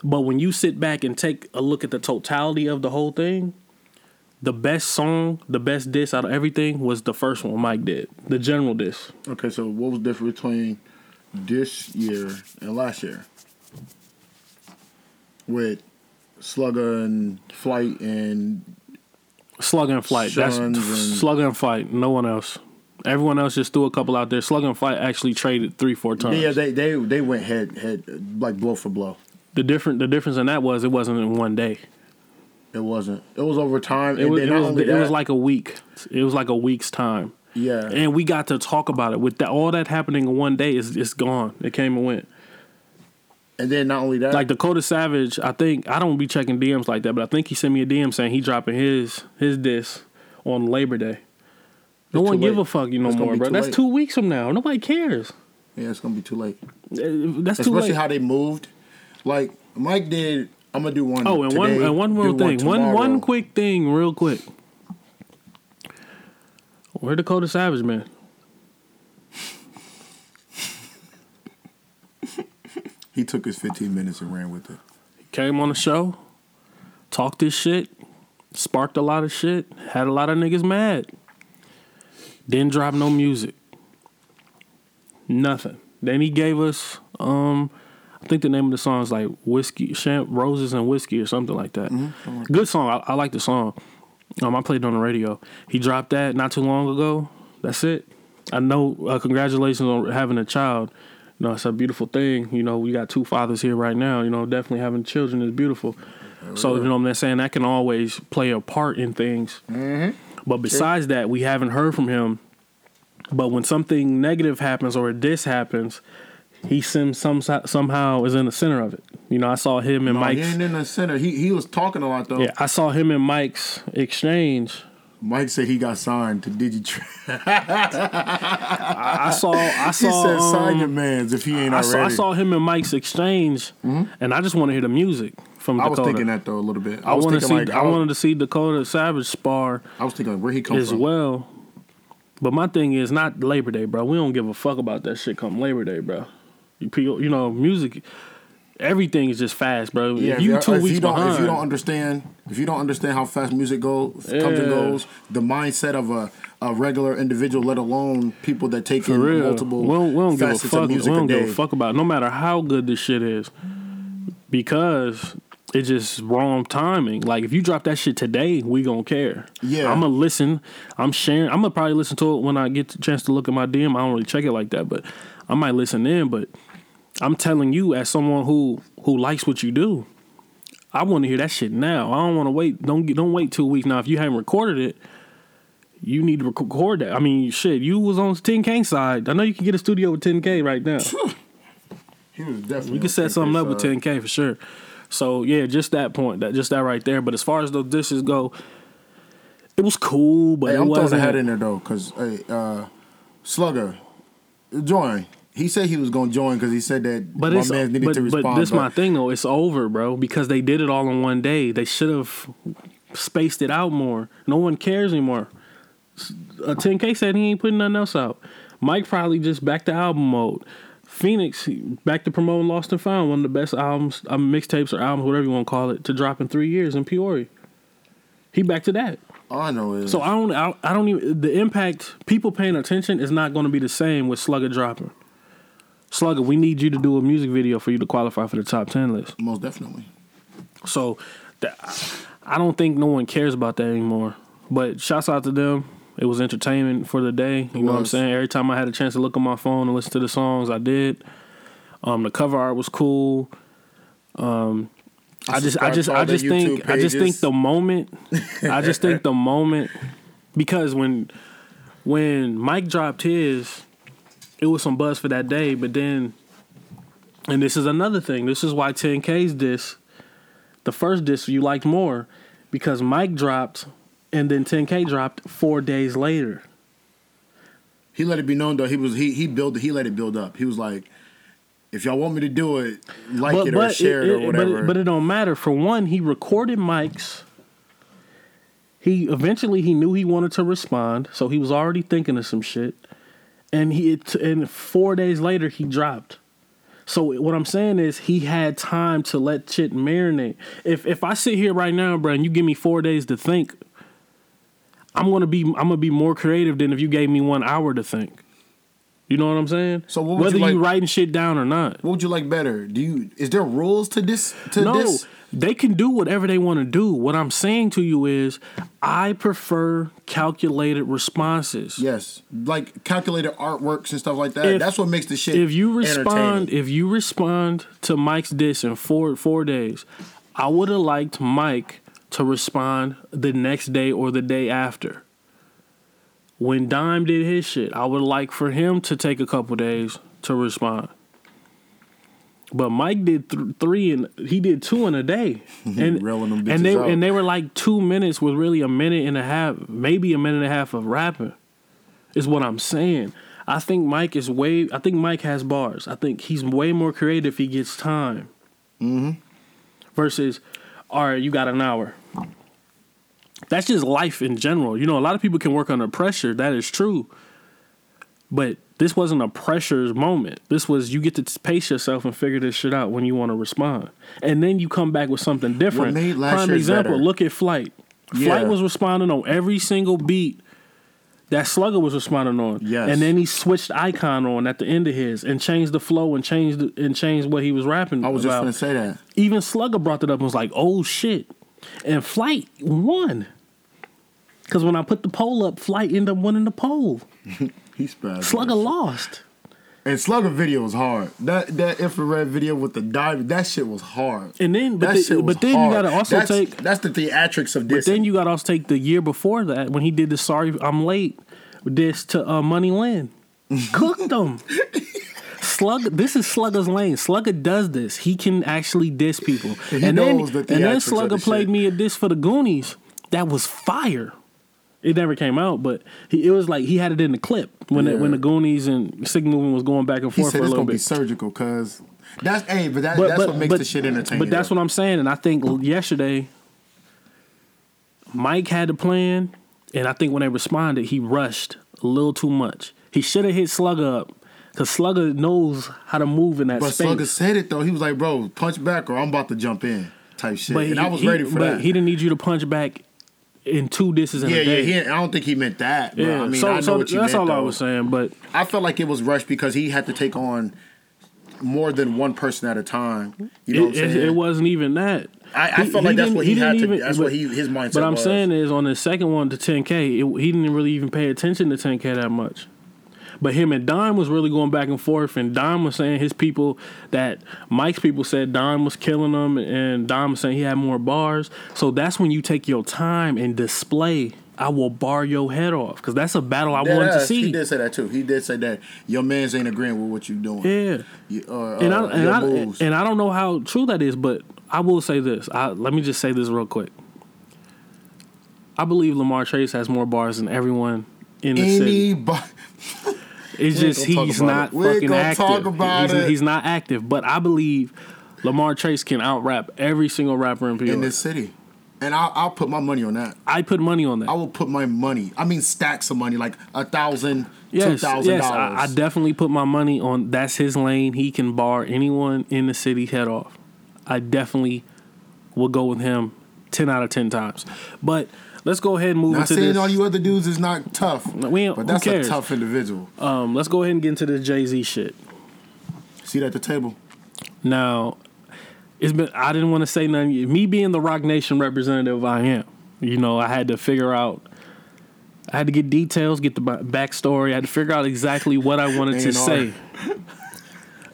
But when you sit back and take a look at the totality of the whole thing, the best song, the best diss out of everything was the first one Mike did, the general diss. Okay, so what was different between this year and last year? With Slugger and Flight and Slugger and Flight. That's and- Slugger and Flight. No one else. Everyone else just threw a couple out there. Slugger and Flight actually traded three, four times. yeah, they they they went head head like blow for blow. the different the difference in that was it wasn't in one day. It wasn't. It was over time. It and was then it was, it was like a week. It was like a week's time. yeah. And we got to talk about it. With that, all that happening in one day is it's gone. It came and went. And then not only that, Like Dakota Savage, I think I don't be checking DMs like that, but I think he sent me a DM saying he dropping his his disc on Labor Day. No one give a fuck you no more, bro. That's late. two weeks from now. Nobody cares. yeah, it's gonna be too late. Uh, That's too Especially late. how they moved. Like Mike did. I'm gonna do one. oh, and one today, and one more thing. One tomorrow. one quick thing, real quick. Where Dakota Savage man? <laughs> He took his 15 minutes and ran with it. He came on the show, talked this shit, sparked a lot of shit, had a lot of niggas mad. Didn't drop no music. Nothing. Then he gave us um I think the name of the song is like whiskey, champ, roses and whiskey or something like that. Good song. I, I like the song. Um, I played it on the radio. He dropped that not too long ago. That's it. I know. Uh, congratulations on having a child. You know, it's a beautiful thing. You know, we got two fathers here right now. You know, definitely having children is beautiful. So you know, what I'm saying that can always play a part in things. But besides that, we haven't heard from him. But when something negative happens or a diss happens, he seems some somehow is in the center of it. You know, I saw him and No, he Mike's. ain't in the center. He he was talking a lot though. Yeah, I saw him and Mike's exchange. Mike said he got signed to Digitrack. <laughs> I saw. I saw. He said sign um, your man's if he ain't I already. saw, I saw him and Mike's exchange, and I just want to hear the music from I was thinking that though a little bit. I, I was want to see. like I I, was, wanted to see Dakota Savage spar I was thinking where he come as from. well. But my thing is not Labor Day, bro. We don't give a fuck about that shit come Labor Day, bro. You, you know, music, everything is just fast, bro. Yeah, if you two if weeks you don't, behind, if you don't understand, if you don't understand how fast music goes, comes and goes, the mindset of a, a regular individual, let alone people that take For in real. multiple we don't, we don't give a fuck. We don't give a fuck about it, no matter how good this shit is, because it's just wrong timing. Like if you drop that shit today, we gonna care. Yeah. I'm gonna listen. I'm sharing. I'm gonna probably listen to it when I get the chance to look at my DM. I don't really check it like that, but I might listen in. But I'm telling you, as someone who who likes what you do, I want to hear that shit now. I don't want to wait. Don't don't wait two weeks now. If you haven't recorded it, you need to record that. I mean, shit, you was on 10K side. I know you can get a studio with 10K right now. <laughs> He was definitely. You can set something up with 10K for sure. So yeah, just that point, that just that right there. But as far as those dishes go, It was cool, but Hey, it I'm throwing wasn't. hat in there though, cause hey, uh, Slugger, join. He said he was gonna join because he said that But my man needed but, to respond. but this my thing though. It's over, bro, because they did it all in one day. They should have spaced it out more. No one cares anymore. Uh, 10K said he ain't putting nothing else out. Mike probably just back to album mode. Phoenix back to promoting Lost and Found, one of the best albums, um, mixtapes or albums, whatever you want to call it, to drop in three years in Peoria. He back to that. All I know is So I don't, I, I don't even. The impact, people paying attention, is not going to be the same with Slugger dropping. Slugger, we need you to do a music video for you to qualify for the top ten list. most definitely. So, that, I don't think no one cares about that anymore. But shouts out to them. It was entertainment for the day. You know what I'm saying? Every time I had a chance to look on my phone and listen to the songs, I did. Um, the cover art was cool. Um, I just, I just, I just think, I just think the moment, I just think the <laughs> moment, because when, when Mike dropped his, it was some buzz for that day. But then, and this is another thing. This is why 10K's disc, the first disc you liked more, because Mike dropped, and then 10K dropped four days later. He let it be known though. He was he he built he let it build up. He was like, if y'all want me to do it, like it or share it, or but whatever. it, but it don't matter. For one, he recorded mics. He eventually he knew he wanted to respond, so he was already thinking of some shit. And he and four days later he dropped. So what I'm saying is he had time to let shit marinate. If if I sit here right now, bro, and you give me four days to think, I'm gonna be I'm gonna be more creative than if you gave me one hour to think. You know what I'm saying? So what would whether you you writing shit down or not. what would you like better? Do you is there rules to this to No, this? they can do whatever they want to do. What I'm saying to you is, I prefer calculated responses. Yes, like calculated artworks and stuff like that. If- That's what makes the shit. If you respond, if you respond to Mike's diss in four four days, I would have liked Mike to respond the next day or the day after. When Dime did his shit, I would like for him to take a couple days to respond. But Mike did th- three and he did two in a day, <laughs> and and they out. and they were like two minutes with really a minute and a half, maybe a minute and a half of rapping. Is what I'm saying. I think Mike is way. I think Mike has bars. I think he's way more creative if he gets time. Mm-hmm. Versus, all right, you got an hour. That's just life in general. You know, a lot of people can work under pressure. That is true. But this wasn't a pressure moment. This was you get to pace yourself and figure this shit out when you want to respond, and then you come back with something different. Prime example: better? look at Flight. Yeah. Flight was responding on every single beat that Slugger was responding on. Yes. And then he switched Icon on at the end of his and changed the flow and changed and changed what he was rapping I was just about. gonna say that. Even Slugger brought it up and was like, "Oh shit!" And Flight won. Because when I put the poll up, Flight ended up winning the poll. <laughs> He's bad. Slugger lost. And Slugger video was hard. That that infrared video with the dive, that shit was hard. And then, but, the- but then you gotta also that's, take. that's the theatrics of this. But this. then you gotta also take the year before that when he did the "Sorry I'm Late" this to uh, Money Lynn, <laughs> cooked them. <laughs> Slug, this is Slugger's lane. Slugger does this. He can actually diss people. He and then, the and then Slugger the played shit. me a diss for the Goonies. That was fire. It never came out, but he, it was like he had it in the clip when the, Yeah. when the Goonies and Sig Movement was going back and he forth said for a it's little gonna be bit. surgical because that's hey, but, that, that's what makes the shit entertaining. But that's what I'm saying, and I think yesterday, Mike had the plan, and I think when they responded, he rushed a little too much. He should have hit Slugger up, cause Slugger knows how to move in that But space. Slugger said it though. He was like, "Bro, punch back or I'm about to jump in." Type shit. but and he, I was he- ready for but that. he didn't need you to punch back in two disses in yeah, a day. yeah. He, I don't think he meant that. Bro. Yeah, I mean, so, I know so what you that's meant. all I was saying. But I felt like it was rushed because he had to take on more than one person at a time. You know what I'm it, it, saying? it wasn't even that. I, I felt like that's what he, had to. even- that's but- what he his mindset. Was. But I'm was. saying is on the second one to 10K, it, he didn't really even pay attention to 10K that much. But him and Dime was really going back and forth, and Dime was saying his people that Mike's people said Dime was killing them, and Dime was saying he had more bars. So that's when you take your time and display. I will bar your head off because that's a battle I Dead wanted to ass, He did say that too. He did say that your man's ain't agreeing with what you're doing. Yeah. You- uh, and uh, I and I, and I don't know how true that is, but I will say this. I, let me just say this real quick. I believe Lamar Trace has more bars than everyone in the city. Anybody. <laughs> It's just he's not it. Fucking active. he's, he's not active, but I believe Lamar Trace can out rap every single rapper in in this city. And I'll, I'll put my money on that. I put money on that. I will put my money. I mean, stacks of money, like a thousand, two yes, thousand yes, I, I definitely put my money on. That's his lane. He can bar anyone in the city head off. I definitely will go with him ten out of ten times. But let's go ahead and move to this. Not into saying this. all you other dudes is not tough, We but that's a tough individual. um, let's go ahead and get into this Jay Z shit. Seat at the table. Now, it's been. I didn't want to say nothing. Me being the Roc Nation representative, I am. You know, I had to figure out. I had to get details, get the backstory. I had to figure out exactly what I wanted to say. <laughs>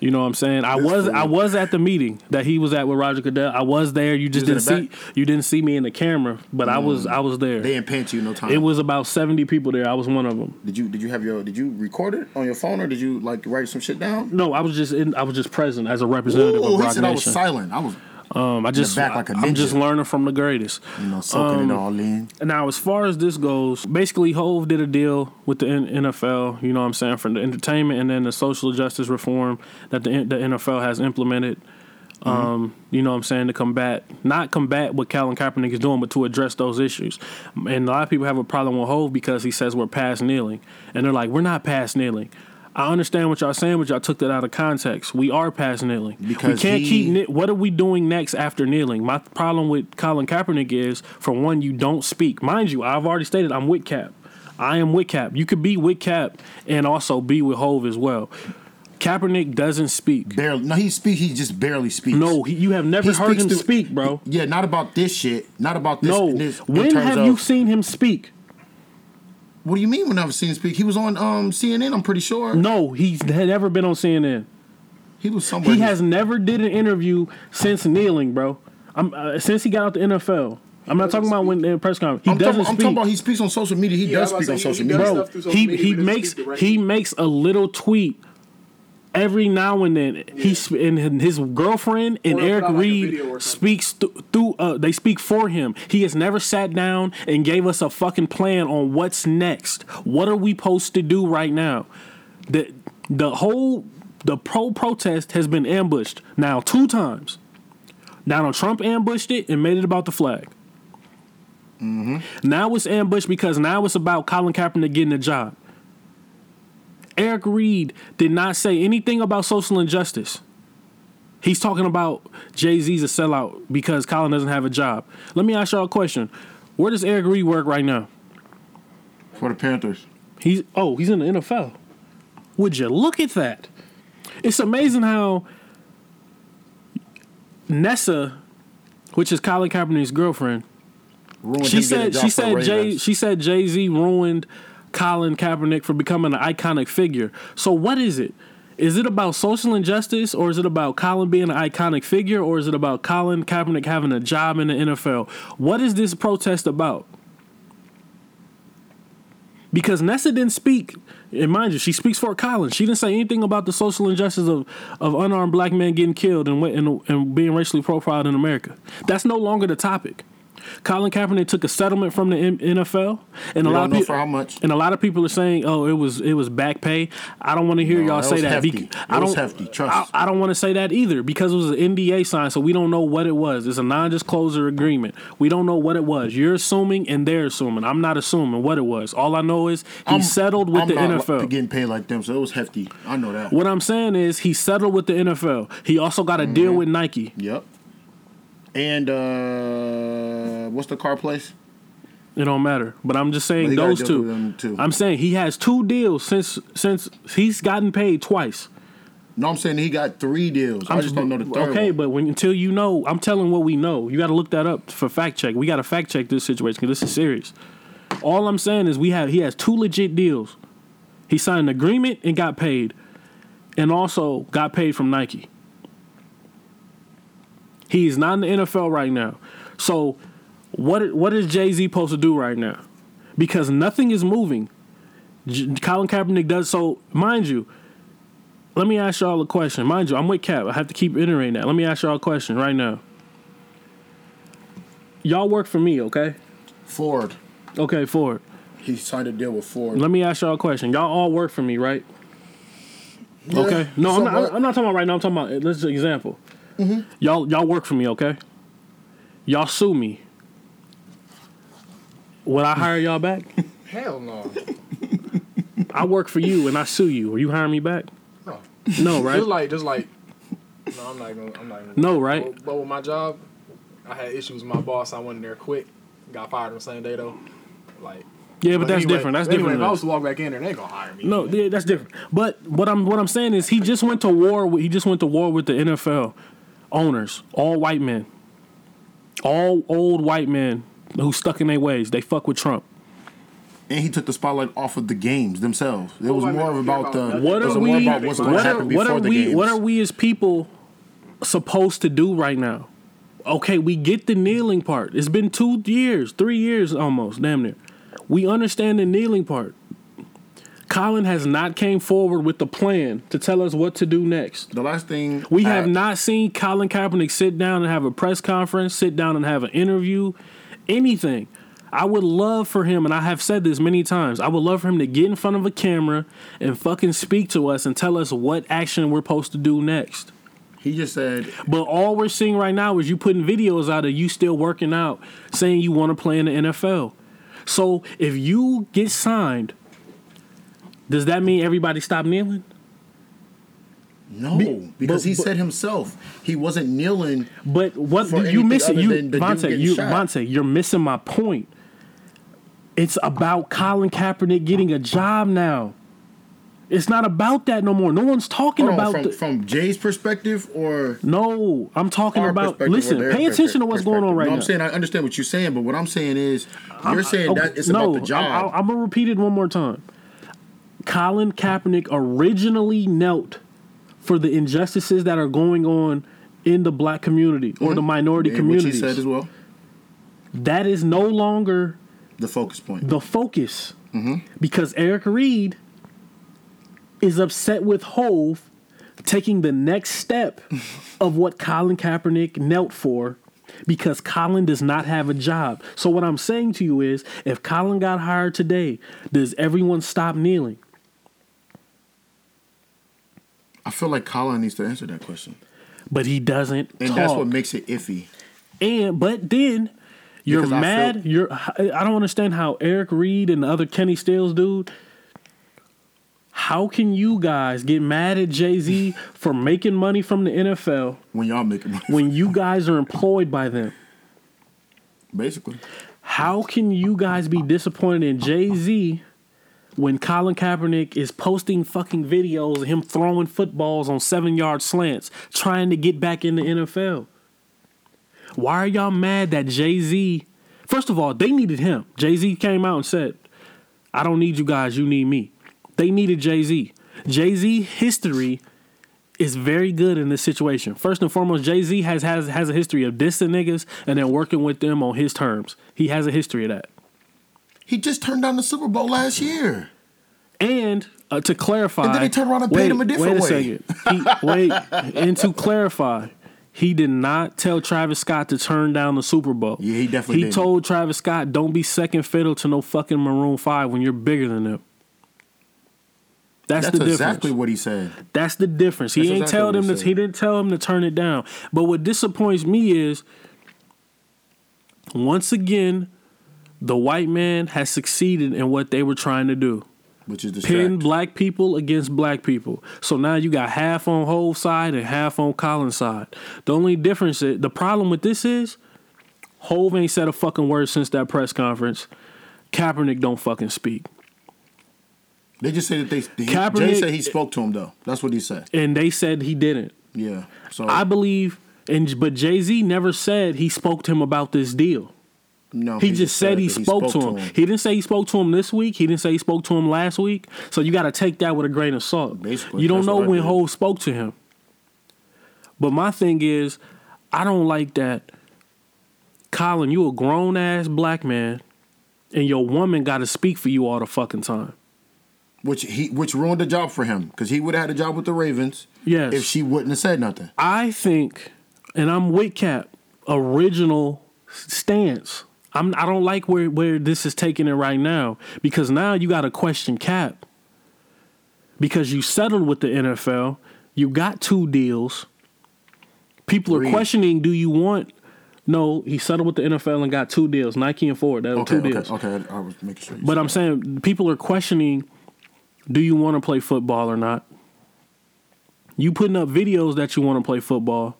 You know what I'm saying? I was fool. I was at the meeting that he was at with Roger Goodell. I was there. You just didn't see you didn't see me in the camera, but I was mm. I was there. They didn't pant you no time. It was about 70 people there. I was one of them. Did you did you have your did you record it on your phone or did you like write some shit down? No, I was just in, I was just present as a representative Ooh, of he Rock said I was silent. I was Um, I just back like a I'm just learning from the greatest. you know soaking Um, it all in. Now, as far as this goes, basically, Hove did a deal with the NFL. You know what I'm saying for the entertainment and then the social justice reform that the the NFL has implemented. Um, you know what I'm saying to combat, not combat what Colin Kaepernick is doing, but to address those issues. And a lot of people have a problem with Hove because he says we're past kneeling, and they're like, we're not past kneeling. I understand what y'all saying, but y'all took that out of context. We are past kneeling. Because we can't he- keep. What are we doing next after kneeling? My problem with Colin Kaepernick is, for one, you don't speak. Mind you, I've already stated I'm with Cap. I am with Cap. You could be with Cap and also be with Hove as well. Kaepernick doesn't speak. Barely. No, he speak. He just barely speaks. No, he, you have never He heard him to- speak, bro. Yeah, not about this shit. Not about this. No. this when have of- you seen him speak? What do you mean? When I've seen him speak, he was on um CNN. I'm pretty sure. No, he's had never been on CNN. He was somewhere. He has never did an interview since kneeling, bro. I'm uh, since he got out the NFL. I'm not talking about when in a press conference. He I'm, doesn't talking, I'm speak. talking about he speaks on social media. He Yeah, does speak on about social he- he media. does bro. social He media, he but doesn't makes he makes a little tweet every now and then. He's and his girlfriend and Or Eric like, Reid video or something. speaks th- through. Uh, they speak for him. He has never sat down and gave us a fucking plan on what's next. What are we supposed to do right now? The the whole the pro protest has been ambushed now two times. Donald Trump ambushed it and made it about the flag. Now it's ambushed because now it's about Colin Kaepernick getting a job. Eric Reid did not say anything about social injustice. He's talking about Jay Z's a sellout because Colin doesn't have a job. Let me ask y'all a question. Where does Eric Reid work right now? for the Panthers. He's oh, he's in the NFL. Would you look at that? It's amazing how Nessa, which is Colin Kaepernick's girlfriend, Ruined she getting a said job she said Jay she said Jay Z ruined Colin Kaepernick for becoming an iconic figure. So what is it? Is it about social injustice, or is it about Colin being an iconic figure, or is it about Colin Kaepernick having a job in the NFL? What is this protest about? Because Nessa didn't speak, and mind you, she speaks for Colin. She didn't say anything about the social injustice of, of unarmed black men getting killed and, and and being racially profiled in America. That's no longer the topic. Colin Kaepernick took a settlement from the M- NFL, and a lot of people for how much. and a lot of people are saying, "Oh, it was it was back pay." I don't want to hear No, y'all that say that. hefty. bec- I don't. hefty, trust. I, I don't want to say that either because it was an NDA sign, so we don't know what it was. It's a non-disclosure agreement. We don't know what it was. You're assuming, and they're assuming. I'm not assuming what it was. All I know is he I'm- settled with I'm the NFL. li- getting paid like them, so it was hefty. I know that. What I'm saying is he settled with the NFL. He also got a deal Mm-hmm. with Nike. Yep. And uh what's the car place? It don't matter. But I'm just saying those two. with them too. I'm saying he has two deals since since he's gotten paid twice. No, I'm saying he got three deals. I I'm just don't know the third Okay, one. but when until you know, I'm telling what we know. You got to look that up for fact check. We got to fact check this situation because this is serious. All I'm saying is we have he has two legit deals. He signed an agreement and got paid, and also got paid from Nike. He is not in the NFL right now. So, what what is Jay Z supposed to do right now? Because nothing is moving. J- Colin Kaepernick does so. Mind you, let me ask y'all a question. Mind you, I'm with Cap. I have to keep iterating that. Let me ask y'all a question right now. Y'all work for me, okay? Ford. Okay, Ford. He signed a deal with Ford. Let me ask y'all a question. Y'all all work for me, right? Okay. No, I'm not. I'm not talking about right now. I'm talking about let's just example. Mm-hmm. Y'all y'all work for me, okay? Y'all sue me. Would I hire y'all back? <laughs> Hell no. I work for you and I sue you. Are you hiring me back? No. No, right? Just like, just like. No, I'm not gonna. I'm not gonna. No, right? But, but with my job, I had issues with my boss. I went in there quick. Got fired on the same day though. Like. yeah, but that's anyway- different. That's anyway, different. If I was to walk back in there, they ain't gonna hire me. No, yeah, that's different. But what I'm what I'm saying is he just went to war. With, he just went to war with the NFL owners, all white men, all old white men who stuck in their ways. They fuck with Trump. and he took the spotlight off of the games themselves. It was I more mean, about the What are we? what's going to What are, happen before what are the we? games. What are we as people supposed to do right now? Okay, we get the kneeling part. It's been two years, three years almost, damn near. We understand the kneeling part. Colin has not came forward with the plan to tell us what to do next. The last thing We I- have not seen Colin Kaepernick sit down and have a press conference, sit down and have an interview, anything. I would love for him, and I have said this many times, I would love for him to get in front of a camera and fucking speak to us and tell us what action we're supposed to do next. He just said But all we're seeing right now is you putting videos out of you still working out, saying you want to play in the NFL. So if you get signed, does that mean everybody stop kneeling? no because but- he but- said himself he wasn't kneeling. But what you missing you than the dude Vontae, getting you shot. Vontae, you're missing my point. It's about Colin Kaepernick getting a job now. It's not about that no more. No one's talking on, about from, the, from Jay's perspective or No, I'm talking about listen, pay attention to what's going on right no, now. I'm saying I understand what you're saying, but what I'm saying is you're saying Okay, that it's no, about the job. I, am gonna repeat it one more time. Colin Kaepernick originally knelt for the injustices that are going on in the black community or the mm-hmm. minority And which he communities. said as well. that is no longer The focus point. the focus mm-hmm. because Eric Reid is upset with Hove taking the next step <laughs> of what Colin Kaepernick knelt for because Colin does not have a job. So what I'm saying to you is if Colin got hired today, does everyone stop kneeling? I feel like Colin needs to answer that question, But he doesn't and talk. that's what makes it iffy. And but then you're Because I mad. feel- you're. I don't understand how Eric Reid and the other Kenny Stills dude. How can you guys get mad at Jay Z <laughs> for making money from the NFL When y'all making money, when you guys are employed by them? basically. How can you guys be disappointed in Jay Z when Colin Kaepernick is posting fucking videos of him throwing footballs on seven yard slants, trying to get back in the NFL? Why are y'all mad that Jay Z? First of all, they needed him. Jay Z came out and said, I don't need you guys, you need me. They needed Jay Z. Jay Z history is very good in this situation. First and foremost, Jay Z has, has has a history of dissing niggas and then working with them on his terms. He has a history of that. He just turned down the Super Bowl last year. And uh, to clarify, And then they turned around and paid him a different wait way. second. He, wait, and to clarify, he did not tell Travis Scott to turn down the Super Bowl. Yeah, he definitely He didn't. told Travis Scott, "Don't be second fiddle to no fucking Maroon Five when you're bigger than them." That's, That's the difference. exactly what he said. That's the difference. He That's ain't exactly tell them he to. He didn't tell him to turn it down. But what disappoints me is, once again, the white man has succeeded in what they were trying to do. Which is the Pin black people against black people. So now you got half on Hove's side and half on Colin's side. The only difference is the problem with this is Hove ain't said a fucking word since that press conference. Kaepernick don't fucking speak. They just said that they. He, Jay Kaepernick- said he spoke to him though. That's what he said. And they said he didn't. Yeah. So I believe and but Jay Z never said he spoke to him about this deal. No, He, just said, he, that spoke, to him. He didn't say he spoke to him this week. He didn't say he spoke to him last week. So you got to take that with a grain of salt. Basically, you don't know when. Hove spoke to him. But my thing is, I don't like that. Colin, you a grown ass black man, and your woman got to speak for you all the fucking time. which he which ruined the job for him because he would have had a job with the Ravens. Yes. If she wouldn't have said nothing. I think, and I'm with Cap, original stance. I'm I don't like where where this is taking it right now because now you got to question Cap because you settled with the NFL, you got two deals. People are questioning: Do you want? No, he settled with the NFL and got two deals, Nike and Ford. That Okay, two okay, deals. okay. I was making sure. But I'm that. saying people are questioning: Do you want to play football or not? You putting up videos that you want to play football,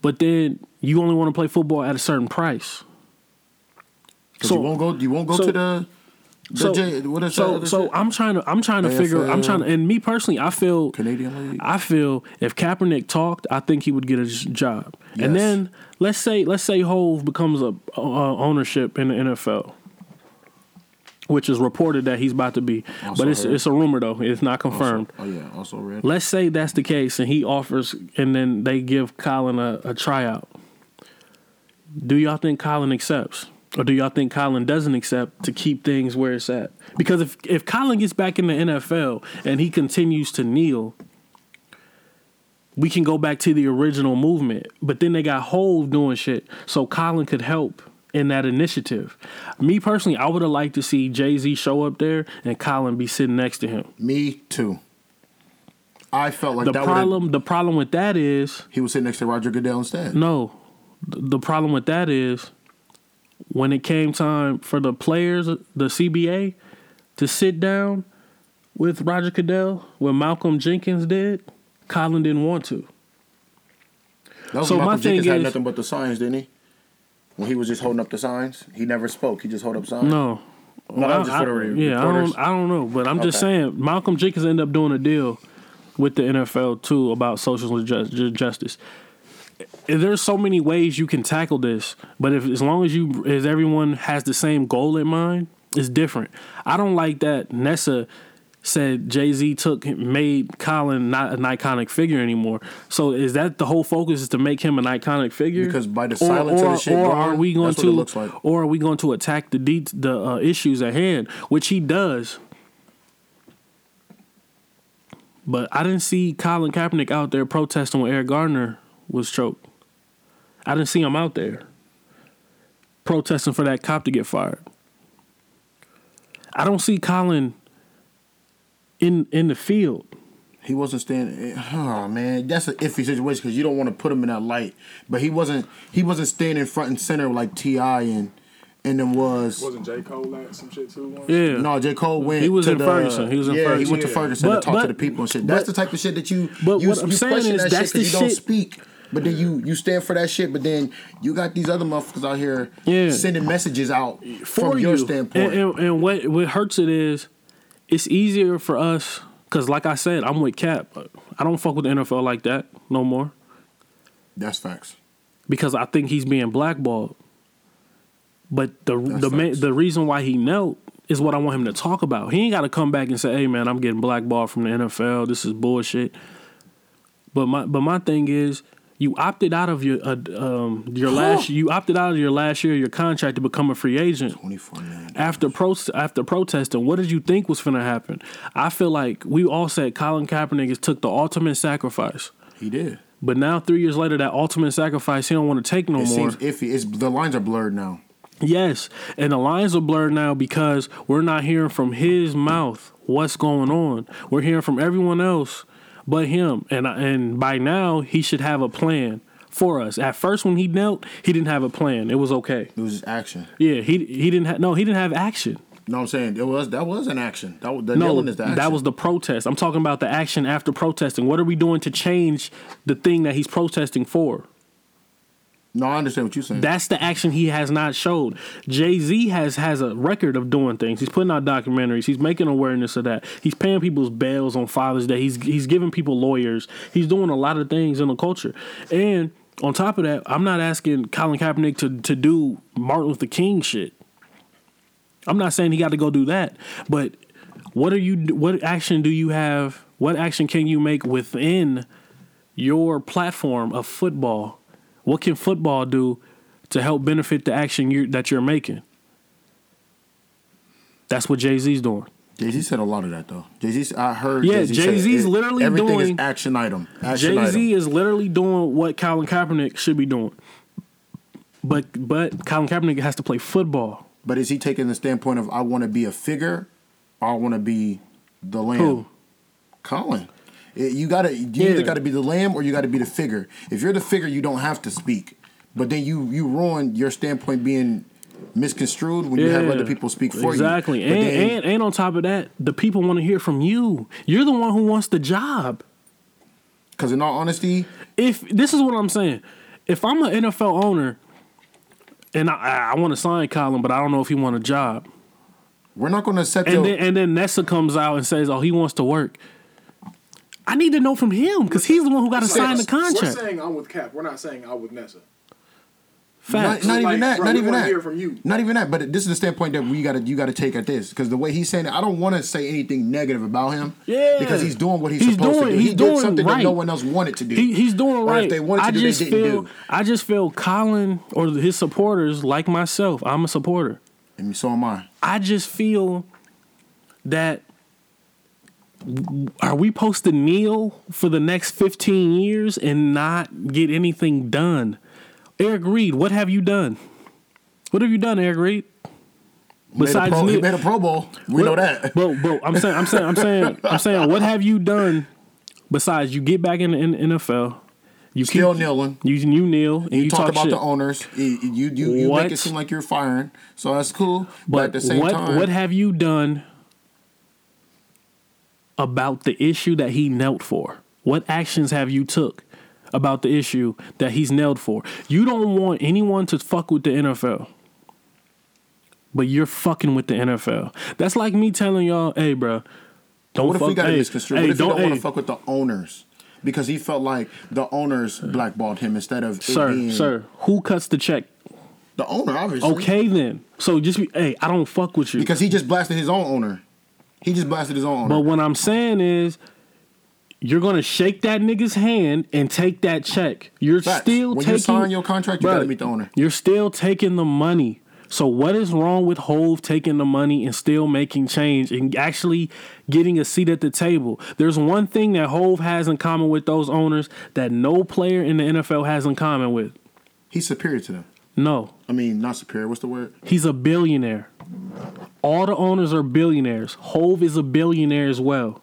but then you only want to play football at a certain price. so- you won't go. You won't go so- to the. the So, J, what is so, other so? I'm trying to, I'm trying to figure, I'm trying to, and me personally, I feel, Canadian League. I feel if Kaepernick talked, I think he would get a job. And then let's say, let's say Hove becomes a uh, ownership in the NFL, which is reported that he's about to be, Also but it's heard. it's a rumor though, it's not confirmed. Oh yeah, also red. Let's say that's the case, and he offers, and then they give Colin a, a tryout. Do y'all think Colin accepts, or do y'all think Colin doesn't accept to keep things where it's at? Because if if Colin gets back in the NFL and he continues to kneel, we can go back to the original movement. But then they got Hove doing shit, so Colin could help in that initiative. Me personally, I would have liked to see Jay Z show up there and Colin be sitting next to him. Me too. I felt like The problem, the problem with that is He was sitting next to Roger Goodell instead. no. Th- The problem with that is when it came time for the players, the CBA, to sit down with Roger Goodell, what Malcolm Jenkins did, Colin didn't want to. So my Malcolm thing Jenkins had is- nothing but the signs, didn't he? When he was just holding up the signs, he never spoke. He just held up signs. No. No, that was just I- re- yeah, I don't, I don't know, but I'm just saying Malcolm Jenkins ended up doing a deal with the NFL too about social ju- ju- justice. There's so many ways you can tackle this, but if as long as you as everyone has the same goal in mind, it's different. I don't like that Nessa said Jay Z took made Colin not an iconic figure anymore. So is that the whole focus is to make him an iconic figure? Because by the silence of the shit or are we going to like. or are we going to attack the de- the uh, issues at hand, which he does. But I didn't see Colin Kaepernick out there protesting when Eric Gardner was choked. I didn't see him out there protesting for that cop to get fired. I don't see Colin in in the field. He wasn't standing. Eh, oh man, that's an iffy situation because you don't want to put him in that light. But he wasn't. He wasn't standing front and center like Ti and and then was. Wasn't J Cole at some shit too? Once? Yeah. No, J. Cole went. He was to in the, Ferguson. He was in yeah, Ferguson. he went to Ferguson But- to talk but- to the people and shit. That's but- the type of shit that you. but you, what I'm you saying is that that's shit 'cause the you don't shit- speak. But then you you stand for that shit. But then you got these other motherfuckers out here Yeah. sending messages out for from you. your standpoint. And, and, and what what hurts it is, it's easier for us because, like I said, I'm with Cap. I don't fuck with the NFL like that no more that's facts. because I think he's being blackballed. But the That's the ma- the reason why he knelt is what I want him to talk about. He ain't got to come back and say, "Hey, man, I'm getting blackballed from the NFL. This is bullshit." But my but my thing is, you opted out of your uh, um your last you opted out of your last year of your contract to become a free agent. Twenty four million. after pro- after protesting, what did you think was going to happen? I feel like we all said Colin Kaepernick has took the ultimate sacrifice, He did. but now three years later, that ultimate sacrifice he don't want to take no It more. seems iffy. It's the lines are blurred now. Yes, and the lines are blurred now because we're not hearing from his mouth what's going on. We're hearing from everyone else but him, and and by now he should have a plan for us. At first, when he knelt, he didn't have a plan. It was okay. It was just action. Yeah, he he didn't have no, he didn't have action. No, I'm saying it was that was an action. That was the No, is the action. that was the protest. I'm talking about the action after protesting. What are we doing to change the thing that he's protesting for? No. I understand what you're saying. That's the action he has not showed. Jay Z has has a record of doing things. He's putting out documentaries. He's making awareness of that. He's paying people's bails on Father's Day. He's he's giving people lawyers. He's doing a lot of things in the culture. And on top of that, I'm not asking Colin Kaepernick to to do Martin Luther King shit. I'm not saying he got to go do that, but what are you? What action do you have? What action can you make within your platform of football? What can football do to help benefit the action you that you're making? That's what Jay Z's doing. Jay Z said a lot of that though. Jay Z, I heard. Yeah, Jay-Z's it- literally everything doing- is action item. Jay Z is literally doing what Colin Kaepernick should be doing. But but Colin Kaepernick has to play football. But is he taking the standpoint of I want to be a figure, or I want to be the lamb? Who? Colin. It- You gotta you Yeah. either gotta be the lamb or you gotta be the figure. If you're the figure, you don't have to speak. But then you you ruin your standpoint being misconstrued when you have other people speak for exactly. you. Exactly. And, and and on top of that, the people want to hear from you. You're the one who wants the job. because in all honesty, If this is what I'm saying, if I'm an NFL owner and I, I want to sign Colin, but I don't know if he want a job, we're not gonna set and your then and then Nessa comes out and says, "Oh, he wants to work." I need to know from him because he's the one who got to sign the contract. We're contract. saying I'm with Cap. We're not saying I'm with Nessa. Facts. Not, not even that. bro, not we even wanna that. hear from you. Not even that. But this is the standpoint that we got to you got to take at this because the way he's saying it, I don't want to say anything negative about him. Yeah. Because he's doing what he's, He's supposed doing- to do. he's he doing did something that no one else wanted to do. He, he's doing Or right. if they wanted to I do, just they didn't feel do. I just feel Colin or his supporters like myself. I'm a supporter. And so am I. I just feel that are we supposed to kneel for the next 15 years and not get anything done? Eric Reid, what have you done? What have you done, Eric Reid? Made a pro, he made a Pro Bowl. We know that. But but I'm saying I'm saying I'm saying I'm saying what have you done besides you get back in the, NFL? You Still keep, kneeling. You you kneel and you, You, talk, about shit. the owners. You you, you, you make it seem like you're firing. So that's cool. But, But at the same what time, what have you done about the issue that he knelt for? What actions have you took about the issue that he's knelt for? You don't want anyone to fuck with the NFL. But you're fucking with the NFL. That's like me telling y'all, hey, bro, don't what if fuck. we got hey, to misconstrue? hey, What if you don't want hey, to fuck with the owners? Because he felt like the owners blackballed him instead of Sir, being sir, who cuts the check? the owner, obviously. Okay, then. So just be, hey, I don't fuck with you. Because he just blasted his own owner. He just blasted his own. But what I'm saying is, you're gonna shake that nigga's hand and take that check. You're Facts. still When taking. you sign your contract, you Bruh, gotta meet the owner. You're still taking the money. So what is wrong with Hove taking the money and still making change and actually getting a seat at the table? There's one thing that Hove has in common with those owners that no player in the NFL has in common with. He's superior to them. No, I mean, not superior. What's the word? He's a billionaire. All the owners are billionaires. Hove is a billionaire as well.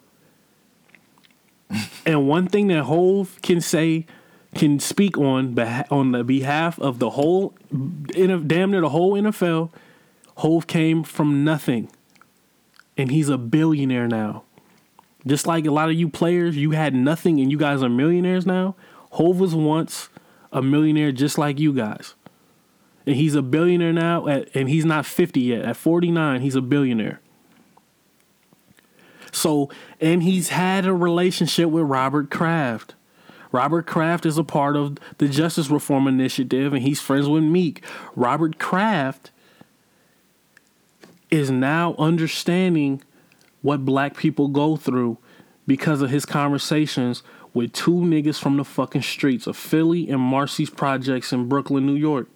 and one thing that Hove can say, can speak on on the behalf of the whole, damn near the whole NFL, Hove came from nothing, and he's a billionaire now. Just like a lot of you players, you had nothing and you guys are millionaires now. Hove was once a millionaire just like you guys and he's a billionaire now at, and he's not 50 yet. At 49 he's a billionaire. So and he's had a relationship with robert kraft. Robert kraft is a part of the justice reform initiative and he's friends with meek. Robert kraft is now understanding what black people go through because of his conversations with two niggas from the fucking streets of Philly and Marcy's projects in Brooklyn, New York.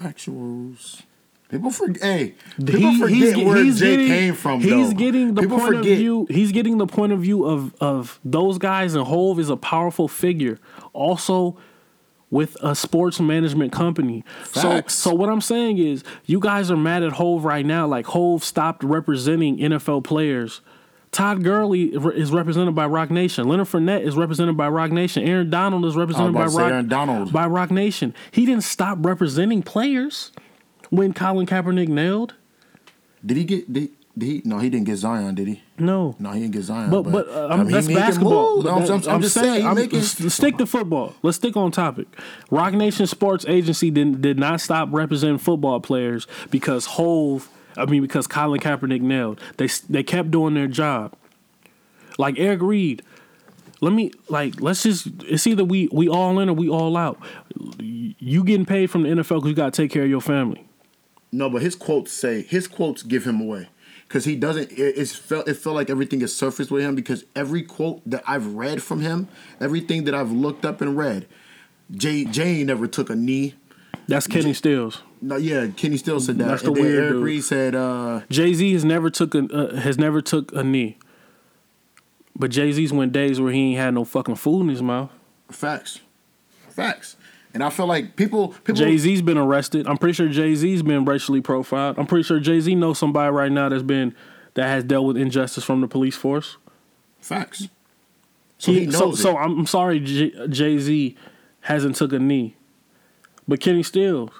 Factuals. People forget. Hey, people He- forget he's, where Jay getting, came from. He's though. getting the people point forget. of view. He's getting the point of view of of those guys, and Hove is a powerful figure. Also, with a sports management company. Facts. So, so what I'm saying is, you guys are mad at Hove right now. Like Hove stopped representing NFL players. Todd Gurley is represented by Roc Nation. Leonard Fournette is represented by Roc Nation. Aaron Donald is represented by Roc, Aaron Donald. by Roc Nation. He didn't stop representing players when Colin Kaepernick nailed. Did he get? Did, did he? No, he didn't get Zion. Did he? No. No, he didn't get Zion. But but uh, I I'm, mean, that's basketball. But I'm, I'm, I'm just saying, I'm- making. stick to football. Let's stick on topic. Roc Nation Sports Agency did did not stop representing football players because Hove. I mean, because Colin Kaepernick nailed. They they kept doing their job. Like Eric Reid. Let me like let's just it's either we we all in or we all out. You getting paid from the NFL because you got to take care of your family. No, but his quotes say his quotes give him away because he doesn't. It, it's felt it felt like everything is surfaced with him because every quote that I've read from him, everything that I've looked up and read, Jay Jay never took a knee. That's Kenny Stills. No, yeah, Kenny still said that. That's the and weird Eric dude. Reid said, uh, Jay Z has never took a uh, has never took a knee, but Jay Z's went days where he ain't had no fucking food in his mouth. "Facts, facts," And I feel like people, people, Jay Z's been arrested. I'm pretty sure Jay Z's been racially profiled. I'm pretty sure Jay Z knows somebody right now that's been that has dealt with injustice from the police force. facts. So he, knows so, it. so I'm sorry, Jay Z hasn't took a knee, but Kenny Stills,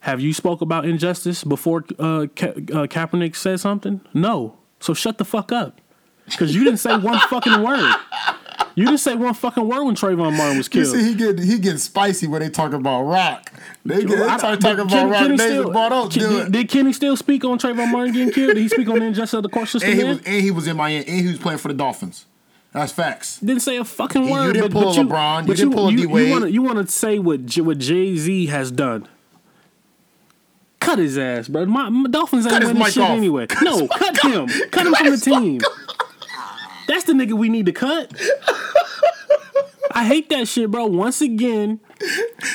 have you spoke about injustice before uh, Ka- uh, Kaepernick said something? No. So shut the fuck up, because you didn't say one fucking word. You didn't say one fucking word when Trayvon Martin was <laughs> You killed. see, he get he get spicy when they talk about Rock. They get they I- start talking about Kenny- Rock. Kenny They still- brought up, Ken- did, did Kenny still speak on Trayvon Martin getting killed? Did he speak on the injustice of the court system? and he was and he was in Miami and he was playing for the Dolphins. That's facts. didn't say a fucking You- you word. didn't but, pull but you, LeBron, you didn't pull. You want to you want to say what J- what Jay Z has done? Cut his ass, bro. My, my Dolphins ain't winning shit off. anyway. no, cut him. Cut him from the team. That's the nigga we need to cut. I hate that shit, bro. Once again,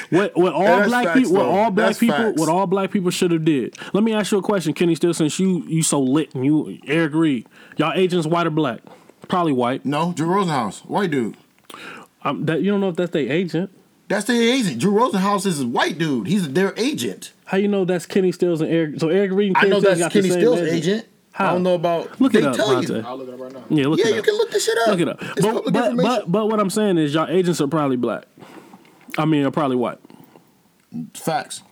what what all black people, what all black That's people, facts. what all black people should have did. Let me ask you a question, Kenny. Still, since you you so lit and you Eric Reid, y'all agents white or black? Probably white. No, Drew Rosenhaus, white dude. Um, that you don't know if that's their agent. That's their agent. Drew Rosenhaus is a white dude. He's their agent. How you know that's Kenny Stills and Eric? So Eric Reid and I Kenny know Stills that's got Kenny Stills' agent. I How? don't know about. Look it up, tell Monte. you. I'll look it up right now. Yeah, look Yeah, it you can look this shit up. Look it up. It's But, but, but but what I'm saying is y'all agents are probably black. I mean, are probably white. Facts.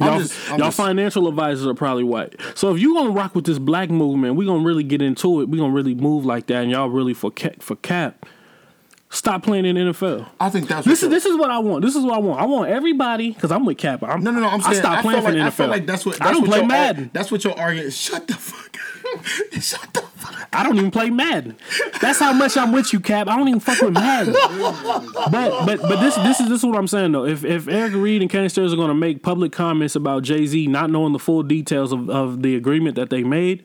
I'm Y'all, just- I'm y'all just- financial advisors are probably white. So if you gonna rock with this black movement, we gonna really get into it. We gonna really move like that, and y'all really for cap, for cap. Stop playing in the NFL. I think that's This what is this is what I want. This is what I want. I want everybody because I'm with Cap. I'm, No, no, no. I'm saying I stopped playing for the NFL. I feel like that's what. That's I don't what play Madden. That's what your argument. Shut the fuck up. <laughs> Shut the fuck up. I don't even play Madden. That's how much I'm with you, Cap. I don't even fuck with Madden. But but but this this is this is what I'm saying though. If if Eric Reid and Kenny Stills are going to make public comments about Jay Z not knowing the full details of, of the agreement that they made,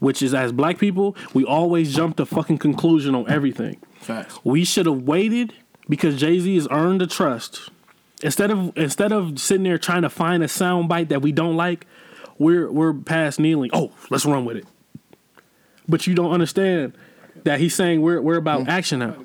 which is as black people, we always jump to fucking conclusion on everything. Facts. We should have waited because Jay Z has earned the trust. Instead of instead of sitting there trying to find a sound bite that we don't like, we're we're past kneeling. Oh, let's run with it. But you don't understand that he's saying we're we're about hmm. action now.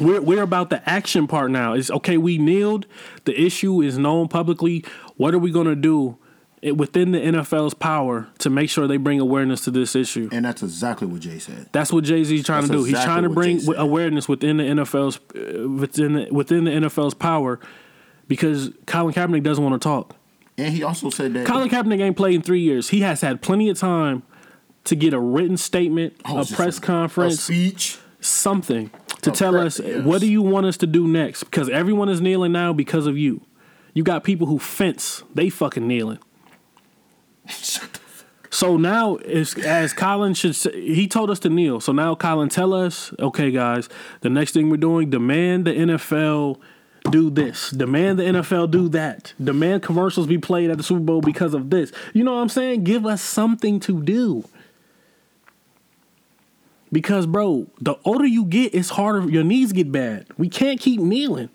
We're we're about the action part now. It's okay. We kneeled. The issue is known publicly. What are we gonna do it, within the NFL's power to make sure they bring awareness to this issue? And that's exactly what Jay said. That's what Jay Z's trying That's to do. He's trying to bring awareness within the NFL's uh, within the, within the NFL's power because Colin Kaepernick doesn't want to talk. And he also said that. Colin Kaepernick ain't played in three years. He has had plenty of time to get a written statement, Oh, a press a conference, speech. something to A tell pre- us yes. what do you want us to do next? Because everyone is kneeling now because of you. You got people who fence, they fucking kneeling. <laughs> So now, as, Colin should say, he told us to kneel. So now, Colin, tell us, okay, guys, the next thing we're doing, demand the NFL do this, demand the NFL do that, demand commercials be played at the Super Bowl because of this. You know what I'm saying? Give us something to do. Because, bro, the older you get, it's harder. Your knees get bad. We can't keep kneeling.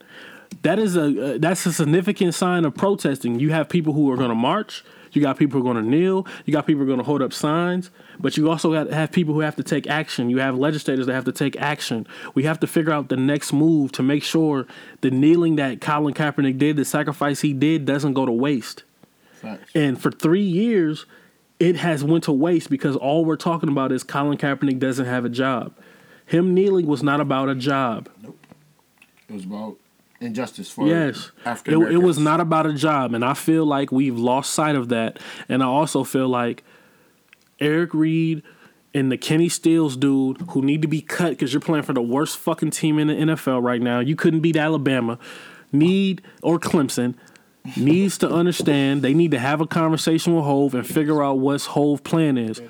That is a uh, that's a significant sign of protesting. You have people who are going to march. You got people who are going to kneel. You got people who are going to hold up signs. But you also got to have people who have to take action. You have legislators that have to take action. We have to figure out the next move to make sure the kneeling that Colin Kaepernick did, the sacrifice he did, doesn't go to waste. Facts. And for three years, it has went to waste because all we're talking about is Colin Kaepernick doesn't have a job. Him kneeling was not about a job. Nope. It was about injustice for Yes, African it, it was not about a job, and I feel like we've lost sight of that. And I also feel like Eric Reid and the Kenny Stills dude who need to be cut because you're playing for the worst fucking team in the NFL right now. You couldn't beat Alabama, need or Clemson. Needs to understand they need to have a conversation with Hove and figure out what's Hove plan is. Dogra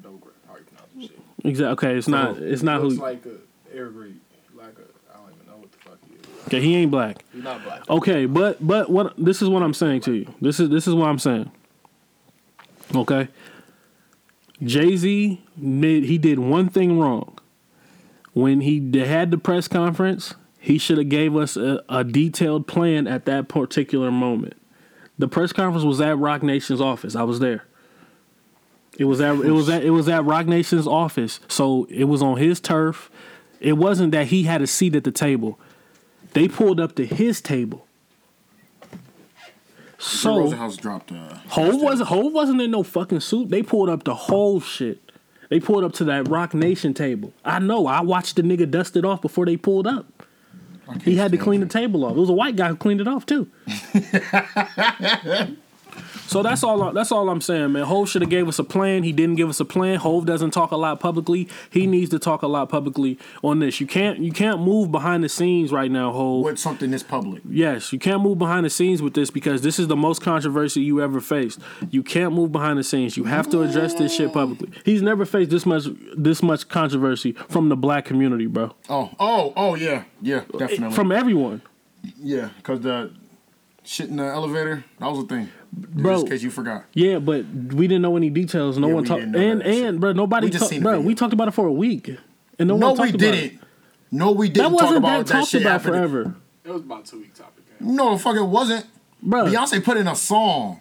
Dogra, how you pronounce the shit. Exactly. Okay, it's not. It's not Looks who. like a Eric Reid, like a I don't even know what the fuck he is. Okay, he ain't black. He's not black. Okay, but but what this is what I'm saying to you. This is this is what I'm saying. Okay. Jay Z made he did one thing wrong. When he had the press conference, he should have gave us a, a detailed plan at that particular moment. The press conference was at Roc Nation's office. I was there. It was at it was at it was at Roc Nation's office. So it was on his turf. It wasn't that he had a seat at the table They pulled up to his table. So Rosenhaus dropped. Uh, Hove wasn't Hove wasn't in no fucking suit. They pulled up the whole shit. They pulled up to that Roc Nation table. I know. I watched the nigga dust it off before they pulled up. He had to clean the table off. It was a white guy who cleaned it off too. <laughs> so that's all. That's all I'm saying, man. Hove should have gave us a plan. He didn't give us a plan. Hove doesn't talk a lot publicly. He needs to talk a lot publicly on this. You can't. You can't move behind the scenes right now, Hove. with something this public. Yes, you can't move behind the scenes with this because this is the most controversy you ever faced. You can't move behind the scenes. You have to address this shit publicly. He's never faced this much this much controversy from the black community, bro. Oh, oh, oh, yeah, yeah, uh, definitely. From everyone. yeah, because the shit in the elevator that was a thing. Bro. Just in case you forgot. Yeah, but we didn't know any details. No Yeah, one talked didn't and shit. and bro, nobody We just talk- bro, video. we talked about it for a week. And no, No, one talked we didn't. it. No, we didn't talk wasn't about that that talked shit about happening. forever. It was about two week topic. No, the fuck it wasn't. Bro. Beyonce put in a song.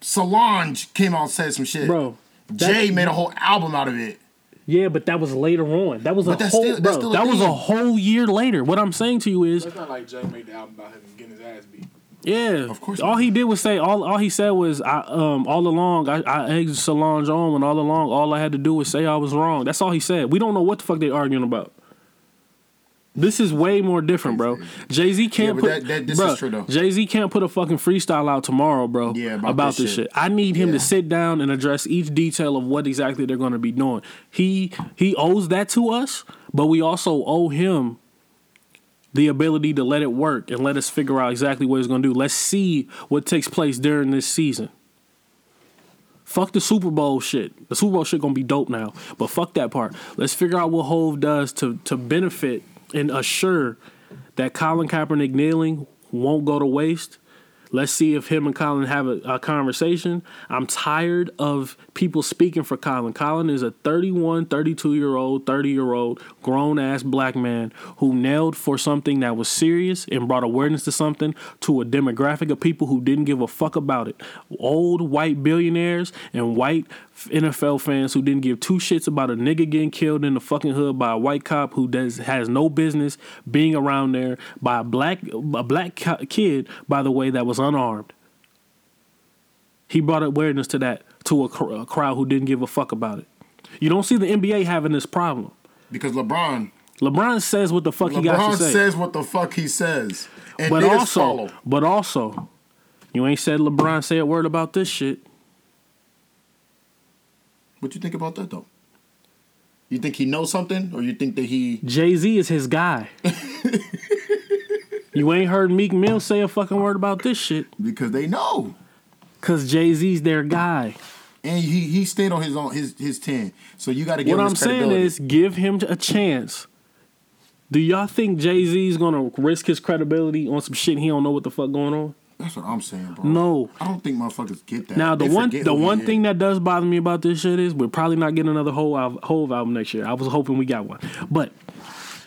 Solange came out and said some shit. Bro. Jay made a whole album out of it. Yeah, but that was later on. That was a But that's whole still- that's bro. a that was a whole year later. What I'm saying to you is It's not like Jay made the album about him getting his ass beat. Yeah, Of course All he did was say all. All he said was, "I um all along I, I egged Solange on, and all along all I had to do was say I was wrong." That's all he said. We don't know what the fuck they arguing about. This is way more different, bro. Jay Z can't but put. that- that- this bro, is true, though. Jay Z can't put a fucking freestyle out tomorrow, bro. Yeah, about this this shit. shit. I need him Yeah. to sit down and address each detail of what exactly they're going to be doing. He he owes that to us, but we also owe him the ability to let it work and let us figure out exactly what he's going to do. Let's see what takes place during this season. Fuck the Super Bowl shit. The Super Bowl shit gonna be dope now, but fuck that part. Let's figure out what Hove does to to benefit and assure that Colin Kaepernick kneeling won't go to waste. Let's see if him and Colin have a, a conversation. I'm tired of people speaking for Colin. Colin is a 31, 32 year old, 30 year old grown ass black man who nailed for something that was serious and brought awareness to something to a demographic of people who didn't give a fuck about it. Old white billionaires and white NFL fans who didn't give two shits about a nigga getting killed in the fucking hood by a white cop who does has no business being around there by a black a black kid by the way that was unarmed. He brought awareness to that to a, cr- a crowd who didn't give a fuck about it. You don't see the NBA having this problem. Because LeBron, LeBron says what the fuck he got to say, says what the fuck he says, and but also, follow. but also, you ain't said LeBron say a word about this shit. What do you think about that though? You think he knows something, or you think that he? Jay Z is his guy. <laughs> you ain't heard Meek Mill say a fucking word about this shit Because they know, because Jay Z's their guy. and he he stayed on his own his his ten. So you got to give him What I'm saying is, give him a chance. Do y'all think Jay Z's gonna risk his credibility on some shit he don't know what the fuck going on? That's what I'm saying, bro. No. I don't think motherfuckers get that. Now the They one the one is. thing that does bother me about this shit is we're probably not getting another whole al- whole album next year. I was hoping we got one, but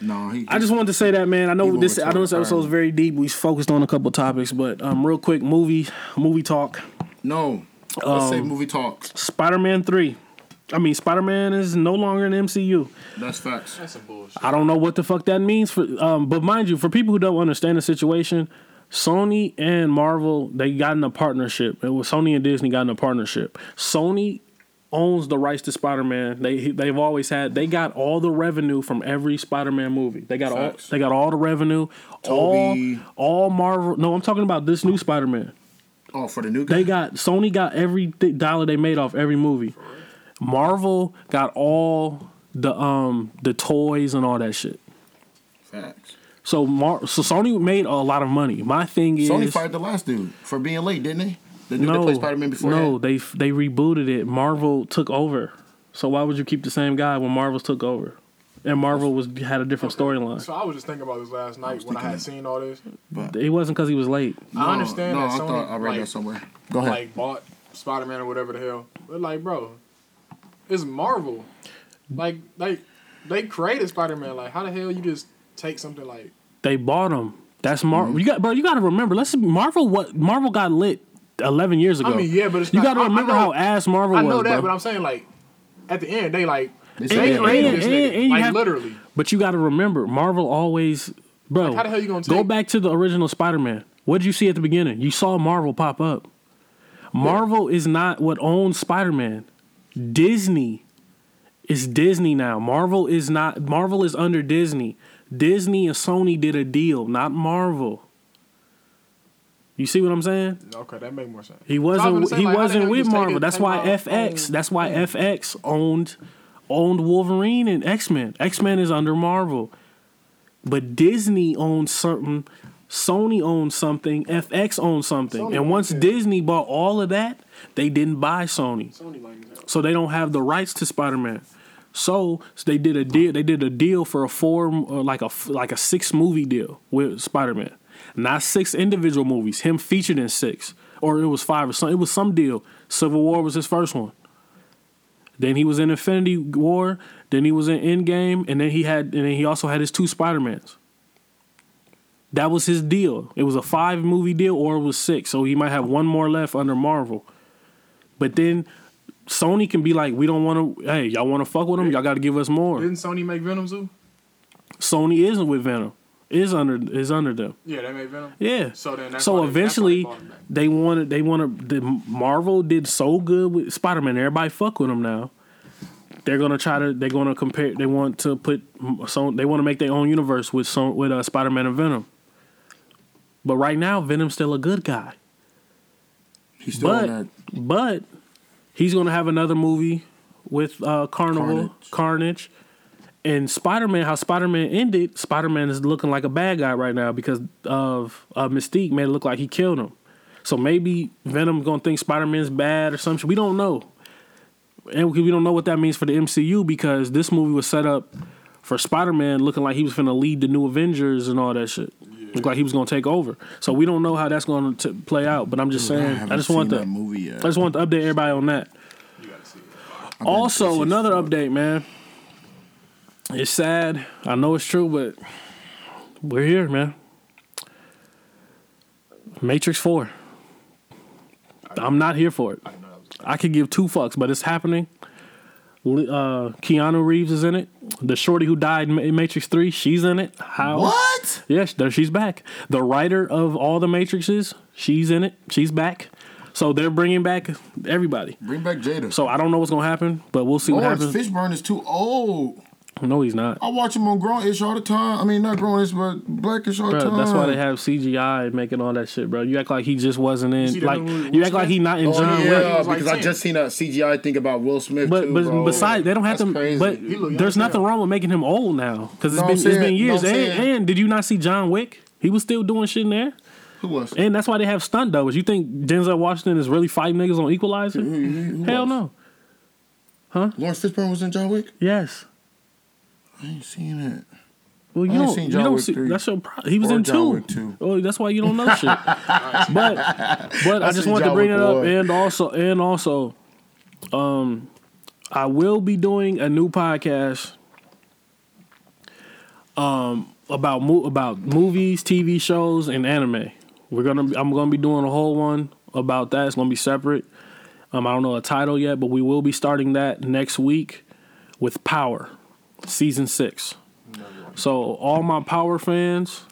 no, he, I just wanted to say that man. I know this I know this to episode is very deep. We focused on a couple topics, but um, real quick movie movie talk. no. Let's say Um, movie talk. Spider Man three. I mean, Spider Man is no longer in MCU. That's facts. That's some bullshit. I don't know what the fuck that means for. Um, but mind you, for people who don't understand the situation, Sony and Marvel they got in a partnership. It was Sony and Disney got in a partnership. Sony owns the rights to Spider Man. They they've always had. They got all the revenue from every Spider Man movie. They got Facts. all. They got all the revenue. Tobey. All all Marvel. No, I'm talking about this new Spider Man. Oh, for the new guy. They got Sony got every th- dollar they made off every movie. Marvel got all the um the toys and all that shit. facts. So Mar- so Sony made a lot of money. My thing is Sony fired the last dude for being late, didn't they? The dude that no, played Spider Man before. no, they they rebooted it. Marvel took over. So why would you keep the same guy when Marvel's took over? And Marvel was had a different storyline. So I was just thinking about this last night when I had seen all this. But it wasn't because he was late. I understand no, that I Sony thought I read like, that somewhere. Go ahead. like bought Spider Man or whatever the hell. But like, bro, it's Marvel. Like, like they created Spider Man. Like, how the hell you just take something like? They bought them. That's Marvel. Mm-hmm. You got, bro. You got to remember. Let's Marvel. What Marvel got lit eleven years ago. I mean, yeah, but it's you got to I- I remember know- how ass Marvel I was, know that, bro. but I'm saying like, at the end they like They they, said- created and- this and- and like have- literally. But you got to remember, Marvel always Bro, how the hell you gonna go back to the original Spider-Man. What did you see at the beginning? You saw Marvel pop up. Marvel is not what owns Spider-Man. Disney is Disney now. Marvel is not. Marvel is under Disney. Disney and Sony did a deal, not Marvel. You see what I'm saying? Okay, that make more sense. He was wasn't. say, he like, wasn't with Marvel. it- That's why FX. That's why Yeah. FX owned owned Wolverine and X Men. X Men is under Marvel, but Disney owns something. Sony owns something. FX owns something. Sony and once. Disney bought all of that, they didn't buy Sony, Sony so they don't have the rights to Spider Man. So, so they did a deal. They did a deal for a four, uh, like a like a six movie deal with Spider Man, not six individual movies. Him featured in six, or it was five or something. It was some deal. Civil War was his first one. Then he was in Infinity War. Then he was in Endgame, and then he had, and then he also had his two Spider Mans. That was his deal. It was a five movie deal, or it was six. So he might have one more left under Marvel. But then Sony can be like, we don't want to. Hey, y'all want to fuck with them? Y'all got to give us more. Didn't Sony make Venom too? Sony isn't with Venom. Is under is under them. Yeah, they made Venom. Yeah. So then that's so why they- eventually they bought him back. they wanted they wanted the Marvel did so good with Spider Man. Everybody fuck with them now. They're gonna try to. They're gonna compare. They want to put so they want to make their own universe with some with uh, Spider Man and Venom. But right now, Venom's still a good guy. He's still But on but he's gonna have another movie with uh, Carnival Carnage. Carnage. And Spider Man, how Spider Man ended, Spider Man is looking like a bad guy right now because of uh, Mystique made it look like he killed him. So maybe Venom's gonna think Spider Man's bad or something. We don't know, and we we don't know what that means for the MCU because this movie was set up for Spider Man looking like he was gonna lead the new Avengers and all that shit. Look like he was gonna take over. So we don't know how that's gonna play out. But I'm just that. saying, I, just want to, movie yet. I just want to update everybody on that. You gotta see it. been Also, another update, man. It's sad. I know it's true, but we're here, man. Matrix 4. I'm not here for it. I know that was I could give two fucks, but it's happening. Uh, Keanu Reeves is in it. The shorty who died in Matrix 3, she's in it. How? What? Yes, there she's back. The writer of all the Matrixes, she's in it. She's back. So they're bringing back everybody. Bring back Jada. So I don't know what's gonna happen, but we'll see what happens. Fishburne is too old. No, he's not. I watch him on Grown-ish all the time. I mean, not Grown-ish, but Blackish all the time. that's why they have CGI making all that shit, bro. You act like he just wasn't in. see that Like movie you act like he not in Oh, John yeah, Wick. He was like because I just seen a CGI thing about Will Smith But too, but bro. besides, they don't have That's to. crazy. But He look young there's nothing wrong with making him old now because it's No, been I'm it's been years. no, and, and did you not see John Wick? He was still doing shit in there, Who was? and that's why they have stunt doubles. You think Denzel Washington is really fighting niggas on Equalizer? Who- who- who Hell was? no. Huh? Laurence Fishburne was in John Wick. Yes. I ain't seen it. Well, you I don't. seen You don't see. 3. That's your. Pro- he was Or in two. 2. Oh, that's why you don't know shit. <laughs> but but I, I just wanted to bring it up, and also and also, um, I will be doing a new podcast. Um, about mo- about movies, TV shows, and anime. We're gonna. I'm gonna be doing a whole one about that. It's gonna be separate. Um, I don't know a title yet, but we will be starting that next week with Power, season six. So all my Power fans,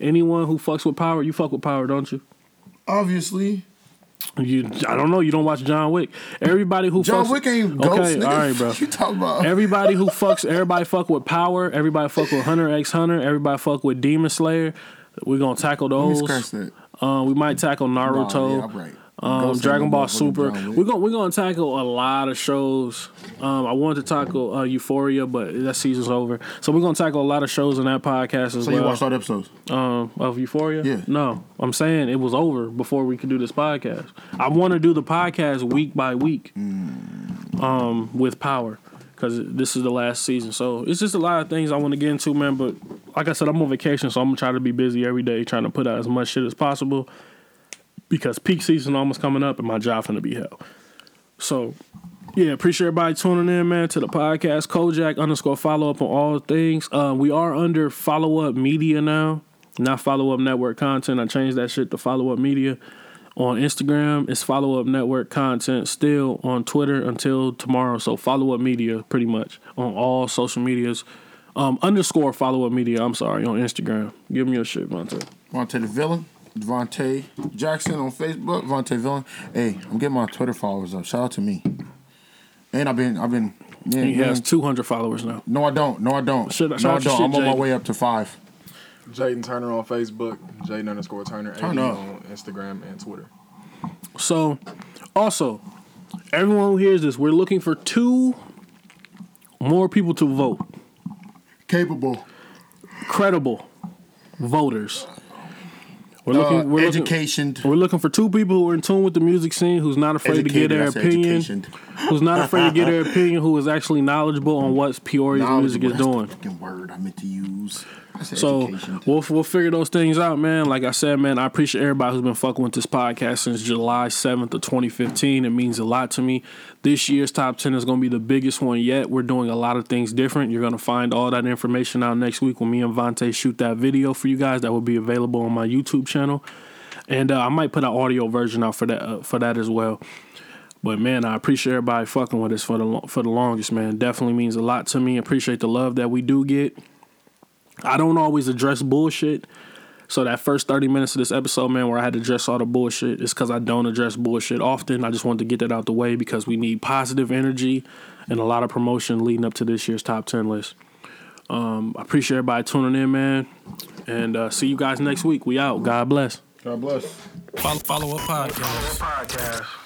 anyone who fucks with Power, you fuck with Power, don't you? Obviously, You, I don't know. You don't watch John Wick. Everybody who John fucks, Wick ain't ghost. Okay, nigga. all right, <laughs> bro. You talking about? Everybody who fucks, everybody fuck with Power. Everybody fuck with Hunter X Hunter. Everybody fuck with Demon Slayer. We're gonna tackle those. Uh, we might tackle Naruto. Nah, yeah, right. Um, Dragon Ball Super. We're gonna we're gonna tackle a lot of shows. Um, I wanted to tackle uh, Euphoria, but that season's over. So we're gonna tackle a lot of shows in that podcast as So well. you watched all the episodes? um, of Euphoria? Yeah. No, I'm saying it was over before we could do this podcast. I want to do the podcast week by week, um, with power, because this is the last season. So it's just a lot of things I want to get into, man. But like I said, I'm on vacation, so I'm gonna try to be busy every day, trying to put out as much shit as possible. Because peak season almost coming up, and my job gonna be hell. So yeah, appreciate everybody tuning in, man, to the podcast. Kojak underscore follow up on all things. Uh, we are under follow up media now, not follow up network content. I changed that shit to follow up media. On Instagram, it's follow up network content. Still on Twitter until tomorrow. So follow up media, pretty much on all social medias. Um, underscore follow up media. I'm sorry on Instagram. Give me your shit, Vontae. Vontae the Villain, Vontae Jackson on Facebook, Vontae Villain. Hey, I'm getting my Twitter followers up. Shout out to me. And I've been, I've been, yeah, He yeah. has 200 followers now. No, I don't. No, I don't. Should- no, I don't. I'm shit, on my way up to five. Jaden Turner on Facebook, Jaden underscore Turner, Turn 80 up. on Instagram and Twitter. So, also, everyone who hears this, we're looking for two more people to vote. Capable. Credible voters. We're Uh, looking. We're looking, we're looking for two people who are in tune with the music scene, who's not afraid to get their opinion, education. who's not afraid to get their <laughs> opinion, who is actually knowledgeable on what Peoria's music is doing. The fucking word I meant to use. So we'll we'll figure those things out, man. Like I said, man, I appreciate everybody who's been fucking with this podcast since July seventh of twenty fifteen. It means a lot to me. This year's top ten is gonna be the biggest one yet. We're doing a lot of things different. You're gonna find all that information out next week when me and Vontae shoot that video for you guys. That will be available on my YouTube channel, and uh, I might put an audio version out for that uh, for that as well. But man, I appreciate everybody fucking with us for the for the longest, man. Definitely means a lot to me. Appreciate the love that we do get. I don't always address bullshit. So that first 30 minutes of this episode, man, where I had to address all the bullshit, is because I don't address bullshit often. I just wanted to get that out the way because we need positive energy and a lot of promotion leading up to this year's top 10 list. Um, I appreciate everybody tuning in, man. And uh, see you guys next week. We out. God bless. God bless. Follow, follow up podcast.